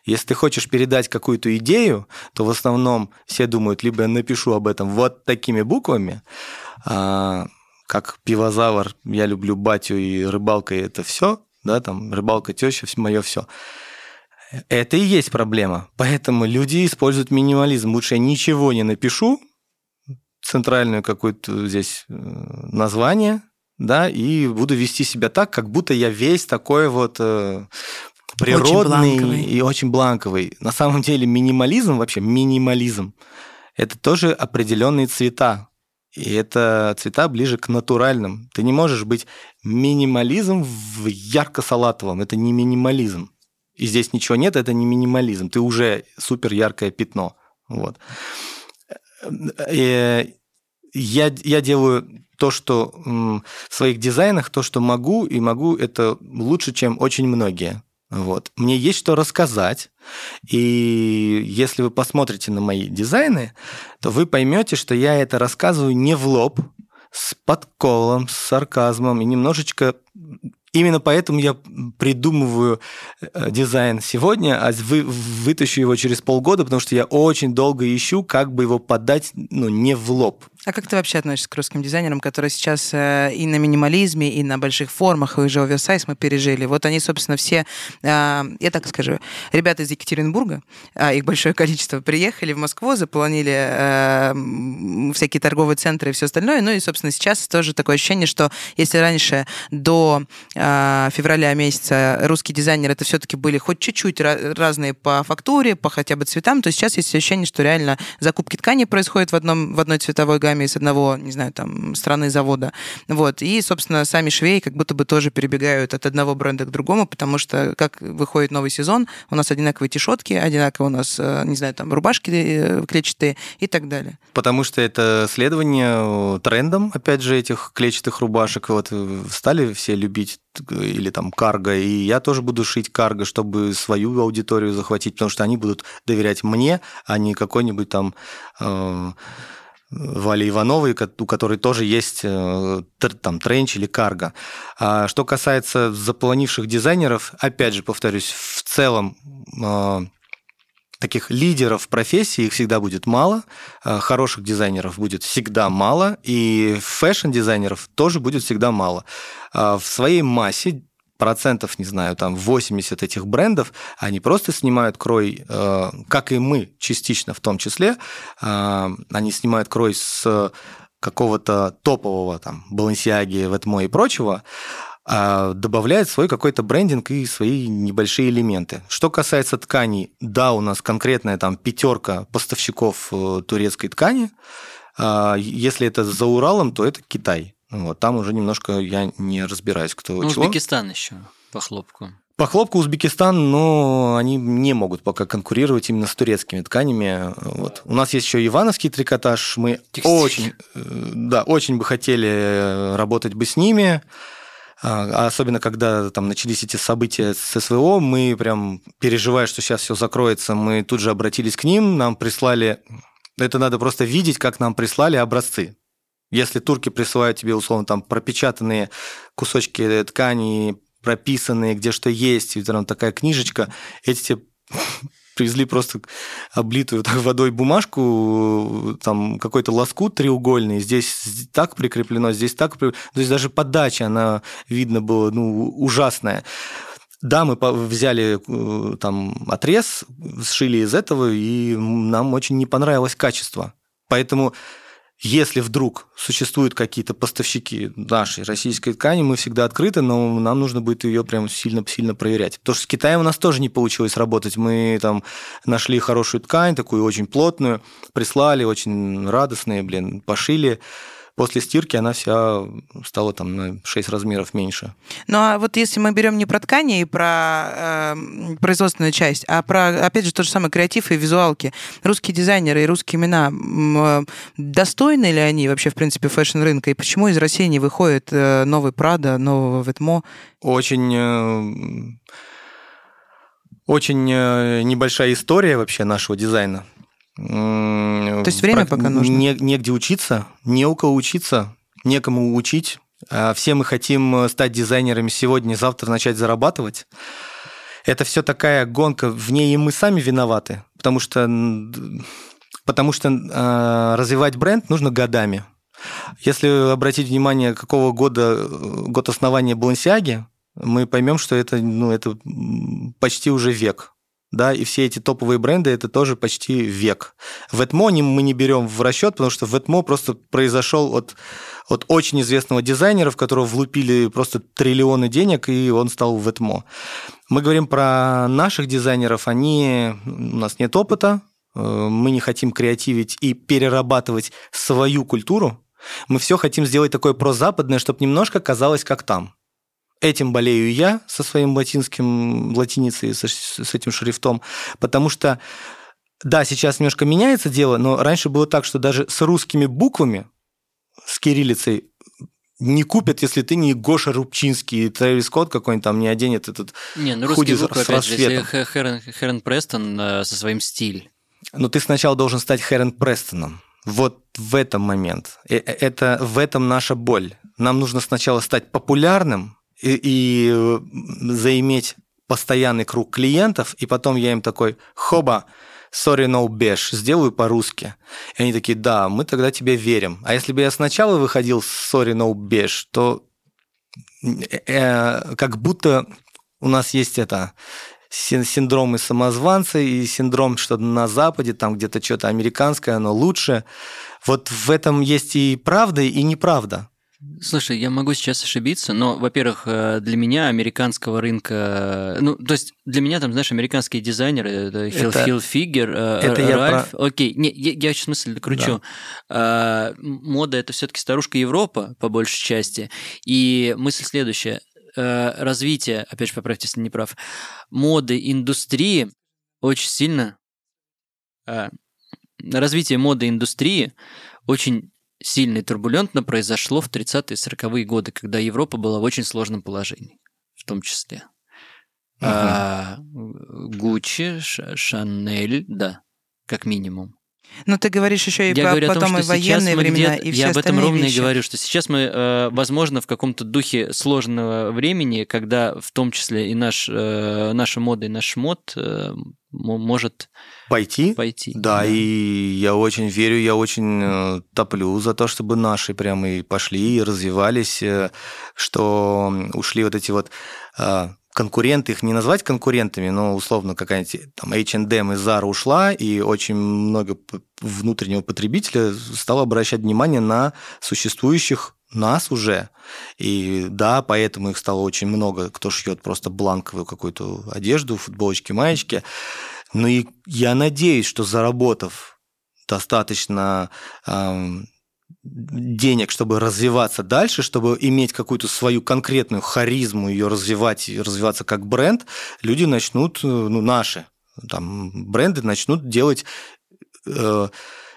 C: Если ты хочешь передать какую-то идею, то в основном все думают, либо я напишу об этом вот такими буквами, а, как пивозавр, я люблю батю и рыбалка, и это все, да, там рыбалка, теща, мое все. Это и есть проблема. Поэтому люди используют минимализм. Лучше я ничего не напишу, центральную какую-то здесь э, название, да, и буду вести себя так, как будто я весь такой вот э, природный очень и очень бланковый. На самом деле минимализм вообще минимализм это тоже определенные цвета. И это цвета ближе к натуральным. Ты не можешь быть минимализм в ярко-салатовом. Это не минимализм. И здесь ничего нет, это не минимализм. Ты уже супер яркое пятно. Вот. И я, я делаю то, что в своих дизайнах, то, что могу, и могу это лучше, чем очень многие. Вот. Мне есть что рассказать. И если вы посмотрите на мои дизайны, то вы поймете, что я это рассказываю не в лоб, с подколом, с сарказмом и немножечко Именно поэтому я придумываю э, дизайн сегодня, а вы, вытащу его через полгода, потому что я очень долго ищу, как бы его подать ну, не в лоб.
B: А как ты вообще относишься к русским дизайнерам, которые сейчас э, и на минимализме, и на больших формах, и уже оверсайз мы пережили? Вот они, собственно, все, э, я так скажу, ребята из Екатеринбурга, а их большое количество, приехали в Москву, заполонили э, всякие торговые центры и все остальное. Ну и, собственно, сейчас тоже такое ощущение, что если раньше до февраля месяца русские дизайнеры это все-таки были хоть чуть-чуть разные по фактуре, по хотя бы цветам, то сейчас есть ощущение, что реально закупки ткани происходят в, одном, в одной цветовой гамме, деньгами с одного, не знаю, там, страны завода. Вот. И, собственно, сами швеи как будто бы тоже перебегают от одного бренда к другому, потому что, как выходит новый сезон, у нас одинаковые тишотки, одинаково у нас, э, не знаю, там, рубашки э, клетчатые и так далее.
C: Потому что это следование трендам, опять же, этих клетчатых рубашек. Вот э, стали все любить или там карго, и я тоже буду шить карго, чтобы свою аудиторию захватить, потому что они будут доверять мне, а не какой-нибудь там э, Вали Ивановой, у которой тоже есть э, там тренч или карго. А что касается заполонивших дизайнеров, опять же, повторюсь, в целом э, таких лидеров профессии их всегда будет мало, э, хороших дизайнеров будет всегда мало, и фэшн-дизайнеров тоже будет всегда мало. А в своей массе процентов, не знаю, там 80 этих брендов, они просто снимают крой, э, как и мы частично в том числе, э, они снимают крой с какого-то топового там Balenciaga, Ветмо и прочего, а добавляет свой какой-то брендинг и свои небольшие элементы. Что касается тканей, да, у нас конкретная там пятерка поставщиков э, турецкой ткани. А если это за Уралом, то это Китай. Вот, там уже немножко я не разбираюсь, кто
A: ну,
C: чего.
A: Узбекистан еще по хлопку.
C: По хлопку Узбекистан, но они не могут пока конкурировать именно с турецкими тканями. Вот. У нас есть еще ивановский трикотаж. Мы Текстиль. очень, э, да, очень бы хотели э, работать бы с ними. А, особенно когда там начались эти события с СВО, мы прям переживая, что сейчас все закроется, мы тут же обратились к ним, нам прислали, это надо просто видеть, как нам прислали образцы. Если турки присылают тебе, условно, там пропечатанные кусочки ткани, прописанные, где что есть, и там такая книжечка, эти тебе привезли просто облитую водой бумажку, там какой-то лоскут треугольный, здесь так прикреплено, здесь так прикреплено. То есть даже подача, она, видно было, ну, ужасная. Да, мы взяли э, там отрез, сшили из этого, и нам очень не понравилось качество. Поэтому если вдруг существуют какие-то поставщики нашей российской ткани, мы всегда открыты, но нам нужно будет ее прям сильно-сильно проверять. Потому что с Китаем у нас тоже не получилось работать. Мы там нашли хорошую ткань, такую очень плотную, прислали, очень радостные, блин, пошили после стирки она вся стала там на 6 размеров меньше.
B: Ну а вот если мы берем не про ткани и про э, производственную часть, а про, опять же, тот же самый креатив и визуалки, русские дизайнеры и русские имена, э, достойны ли они вообще, в принципе, фэшн-рынка? И почему из России не выходит э, новый Прада, нового Vetements?
C: Очень... Э, очень э, небольшая история вообще нашего дизайна.
B: То есть время пока нужно?
C: Не, негде учиться, не у кого учиться, некому учить. А все мы хотим э, стать дизайнерами сегодня, завтра начать зарабатывать. Это все такая гонка, в ней и мы сами виноваты, потому что, потому что э, развивать бренд нужно годами. Если обратить внимание, какого года год основания Балансиаги, мы поймем, что это, ну, это почти уже век да, и все эти топовые бренды это тоже почти век. Ветмо мы не берем в расчет, потому что Ветмо просто произошел от, от очень известного дизайнера, в которого влупили просто триллионы денег, и он стал Ветмо. Мы говорим про наших дизайнеров, они, у нас нет опыта, э, мы не хотим креативить и перерабатывать свою культуру, мы все хотим сделать такое прозападное, чтобы немножко казалось как там. Этим болею я со своим латинским, латиницей, с, с этим шрифтом, потому что, да, сейчас немножко меняется дело, но раньше было так, что даже с русскими буквами, с кириллицей, не купят, если ты не Гоша Рубчинский, Трэвис Скотт какой-нибудь там не оденет этот
A: Не, ну русские буквы, опять же, если Херен, Херен Престон э, со своим стилем.
C: Но ты сначала должен стать Херен Престоном. Вот в этом момент. Э, э, это в этом наша боль. Нам нужно сначала стать популярным, и, заиметь постоянный круг клиентов, и потом я им такой, хоба, sorry, no besh, сделаю по-русски. И они такие, да, мы тогда тебе верим. А если бы я сначала выходил с sorry, no besh, то э, э, как будто у нас есть это синдромы самозванца и синдром, что на Западе там где-то что-то американское, оно лучше. Вот в этом есть и правда, и неправда.
A: Слушай, я могу сейчас ошибиться, но, во-первых, э, для меня американского рынка, ну, то есть для меня там, знаешь, американские дизайнеры, это Фил, Фил Фигер, э, это Ральф, про... окей, не, я, я сейчас смысле докручу. Да. Мода это все-таки старушка Европа по большей части, и мысль следующая: э, развитие, опять же, поправьте, если не прав, моды индустрии очень сильно развитие моды индустрии очень сильно и турбулентно произошло в 30-е 40-е годы, когда Европа была в очень сложном положении, в том числе. А, Гуччи, Шанель, да, как минимум.
B: Но ты говоришь еще и я про потом том, и военные времена, и все
A: Я об этом ровно
B: вещи.
A: и говорю, что сейчас мы, э, возможно, в каком-то духе сложного времени, когда в том числе и наш, э, наша мода, и наш мод э, может
C: пойти.
A: пойти.
C: Да, да, и я очень верю, я очень топлю за то, чтобы наши прямо и пошли, и развивались, что ушли вот эти вот э, конкуренты, их не назвать конкурентами, но условно какая-нибудь там H&M и Zara ушла, и очень много внутреннего потребителя стало обращать внимание на существующих нас уже. И да, поэтому их стало очень много, кто шьет просто бланковую какую-то одежду, футболочки, маечки. Ну и я надеюсь, что заработав достаточно эм, денег, чтобы развиваться дальше, чтобы иметь какую-то свою конкретную харизму, ее развивать и развиваться как бренд, люди начнут, э, ну, наши там, бренды начнут делать э,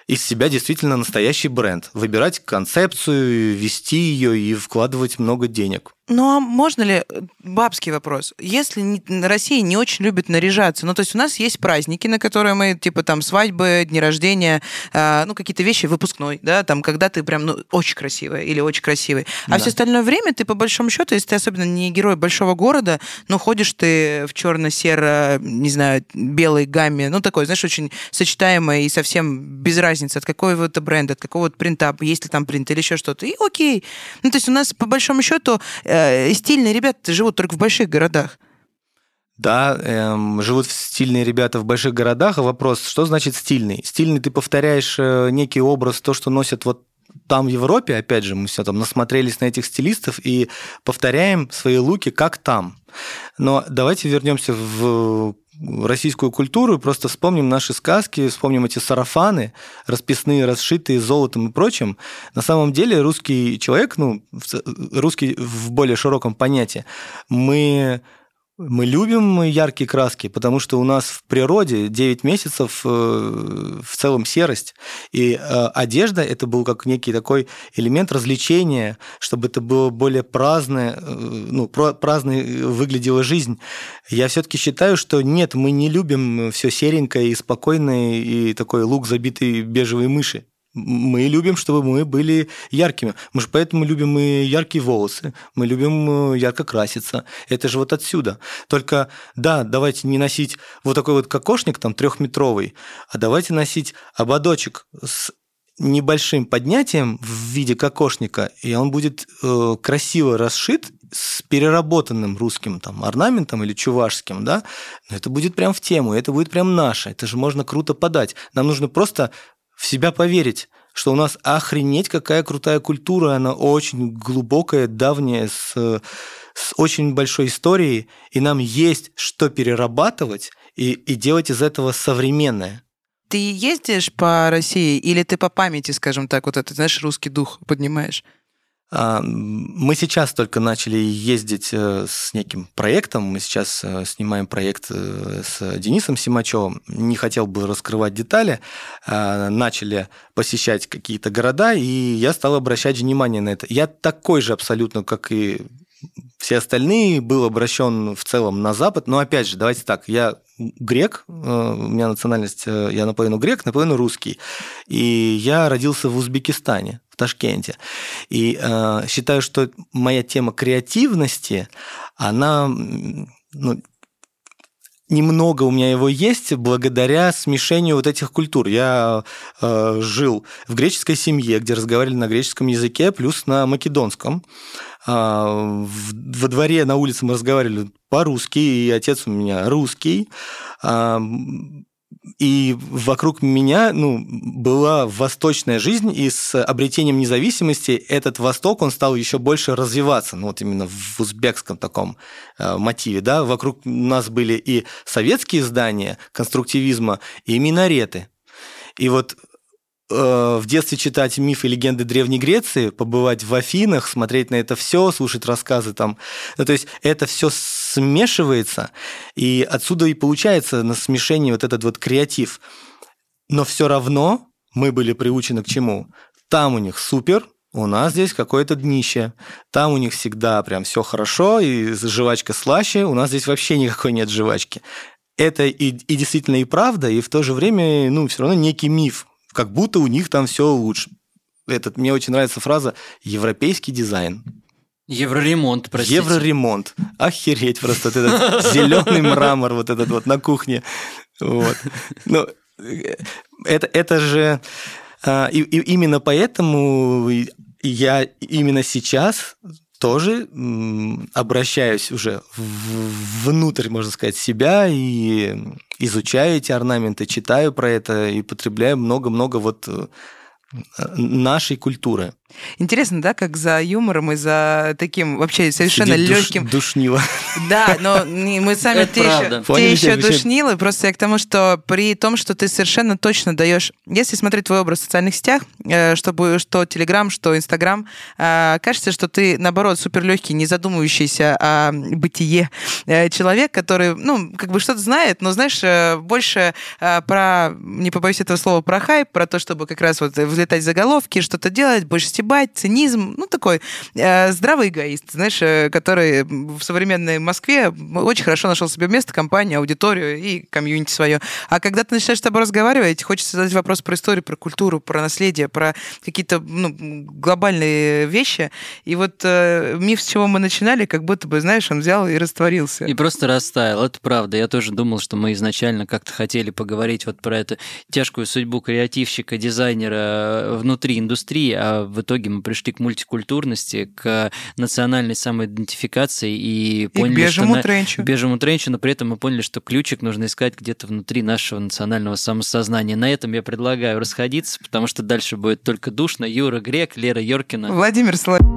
C: из себя действительно настоящий бренд, выбирать концепцию, вести ее и вкладывать много денег.
B: Ну а можно ли, э, бабский вопрос, если Россия не очень любит наряжаться, ну то есть у нас есть праздники, на которые мы, типа там свадьбы, дни рождения, э, ну какие-то вещи, выпускной, да, там когда ты прям, ну очень красивая или очень красивый, а да. все остальное время ты по большому счету, если ты особенно не герой большого города, ну ходишь ты в черно-серо, не знаю, белой гамме, ну такой, знаешь, очень сочетаемое и совсем без разницы, от какого то бренда, от какого то принта, есть ли там принт или еще что-то, и окей. Ну то есть у нас по большому счету э, стильные ребята живут только в больших городах.
C: Да, эм, живут стильные ребята в больших городах. Вопрос, что значит стильный? Стильный ты повторяешь э, некий образ, то, что носят вот там в Европе, опять же, мы все там насмотрелись на этих стилистов и повторяем свои луки как там. Но давайте вернемся в российскую культуру, просто вспомним наши сказки, вспомним эти сарафаны, расписные, расшитые золотом и прочим. На самом деле русский человек, ну, русский в более широком понятии, мы мы любим яркие краски, потому что у нас в природе 9 месяцев э, в целом серость. И э, одежда это был как некий такой элемент развлечения, чтобы это было более праздное, э, ну, праздной выглядела жизнь. Я все-таки считаю, что нет, мы не любим все серенькое и спокойное, и такой лук забитый бежевой мыши мы любим, чтобы мы были яркими. Мы же поэтому любим и яркие волосы, мы любим э, ярко краситься. Это же вот отсюда. Только, да, давайте не носить вот такой вот кокошник там трехметровый, а давайте носить ободочек с небольшим поднятием в виде кокошника, и он будет э, красиво расшит с переработанным русским там орнаментом или чувашским, да, но это будет прям в тему, это будет прям наше, это же можно круто подать. Нам нужно просто в себя поверить, что у нас охренеть какая крутая культура, она очень глубокая, давняя, с, с очень большой историей, и нам есть что перерабатывать и, и делать из этого современное.
B: Ты ездишь по России или ты по памяти, скажем так, вот это, знаешь, русский дух поднимаешь?
C: А, мы сейчас только начали ездить э, с неким проектом. Мы сейчас э, снимаем проект э, с Денисом Симачевым. Не хотел бы раскрывать детали. А, начали посещать какие-то города, и я стал обращать внимание на это. Я такой же абсолютно, как и все остальные, был обращен в целом на Запад. Но опять же, давайте так, я грек, у меня национальность, я наполовину грек, наполовину русский. И я родился в Узбекистане в Ташкенте. И э, считаю, что моя тема креативности, она ну, немного у меня его есть благодаря смешению вот этих культур. Я э, жил в греческой семье, где разговаривали на греческом языке, плюс на македонском. Э, во дворе на улице мы разговаривали по-русски, и отец у меня русский. Э, и вокруг меня ну, была восточная жизнь, и с обретением независимости этот Восток, он стал еще больше развиваться, ну вот именно в узбекском таком э, мотиве, да, вокруг нас были и советские здания конструктивизма, и минареты. И вот в детстве читать мифы и легенды Древней Греции, побывать в Афинах, смотреть на это все, слушать рассказы там. Ну, то есть это все смешивается, и отсюда и получается на смешении вот этот вот креатив. Но все равно мы были приучены к чему? Там у них супер, у нас здесь какое-то днище. Там у них всегда прям все хорошо, и жвачка слаще, у нас здесь вообще никакой нет жвачки. Это и, и действительно и правда, и в то же время, ну, все равно некий миф, как будто у них там все лучше. Этот, мне очень нравится фраза «европейский дизайн».
A: Евроремонт, простите.
C: Евроремонт. Охереть просто вот этот зеленый мрамор вот этот вот на кухне. Вот. Ну, это, это же... А, и, и именно поэтому я именно сейчас тоже обращаюсь уже внутрь, можно сказать, себя и изучаю эти орнаменты, читаю про это и потребляю много-много вот э, нашей культуры.
B: Интересно, да, как за юмором и за таким вообще совершенно Сидит легким...
C: Душ, душнило.
B: Да, но мы сами те еще, те еще душнилы, просто я к тому, что при том, что ты совершенно точно даешь... Если смотреть твой образ в социальных сетях, э, чтобы что Телеграм, что Инстаграм, э, кажется, что ты, наоборот, супер легкий, не задумывающийся о бытие э, человек, который, ну, как бы что-то знает, но, знаешь, больше про, не побоюсь этого слова, про хайп, про то, чтобы как раз вот в заголовки, что-то делать, больше стебать, цинизм, ну, такой э, здравый эгоист, знаешь, э, который в современной Москве очень хорошо нашел себе место, компанию, аудиторию и комьюнити свое. А когда ты начинаешь с тобой разговаривать, хочется задать вопрос про историю, про культуру, про наследие, про какие-то ну, глобальные вещи. И вот э, миф, с чего мы начинали, как будто бы, знаешь, он взял и растворился.
A: И просто растаял, это правда. Я тоже думал, что мы изначально как-то хотели поговорить вот про эту тяжкую судьбу креативщика, дизайнера внутри индустрии, а в итоге мы пришли к мультикультурности, к национальной самоидентификации и, и поняли,
B: к бежевому
A: что
B: тренчу.
A: На... бежевому тренчу, но при этом мы поняли, что ключик нужно искать где-то внутри нашего национального самосознания. На этом я предлагаю расходиться, потому что дальше будет только душно. Юра Грек, Лера Йоркина.
B: Владимир Соловьев.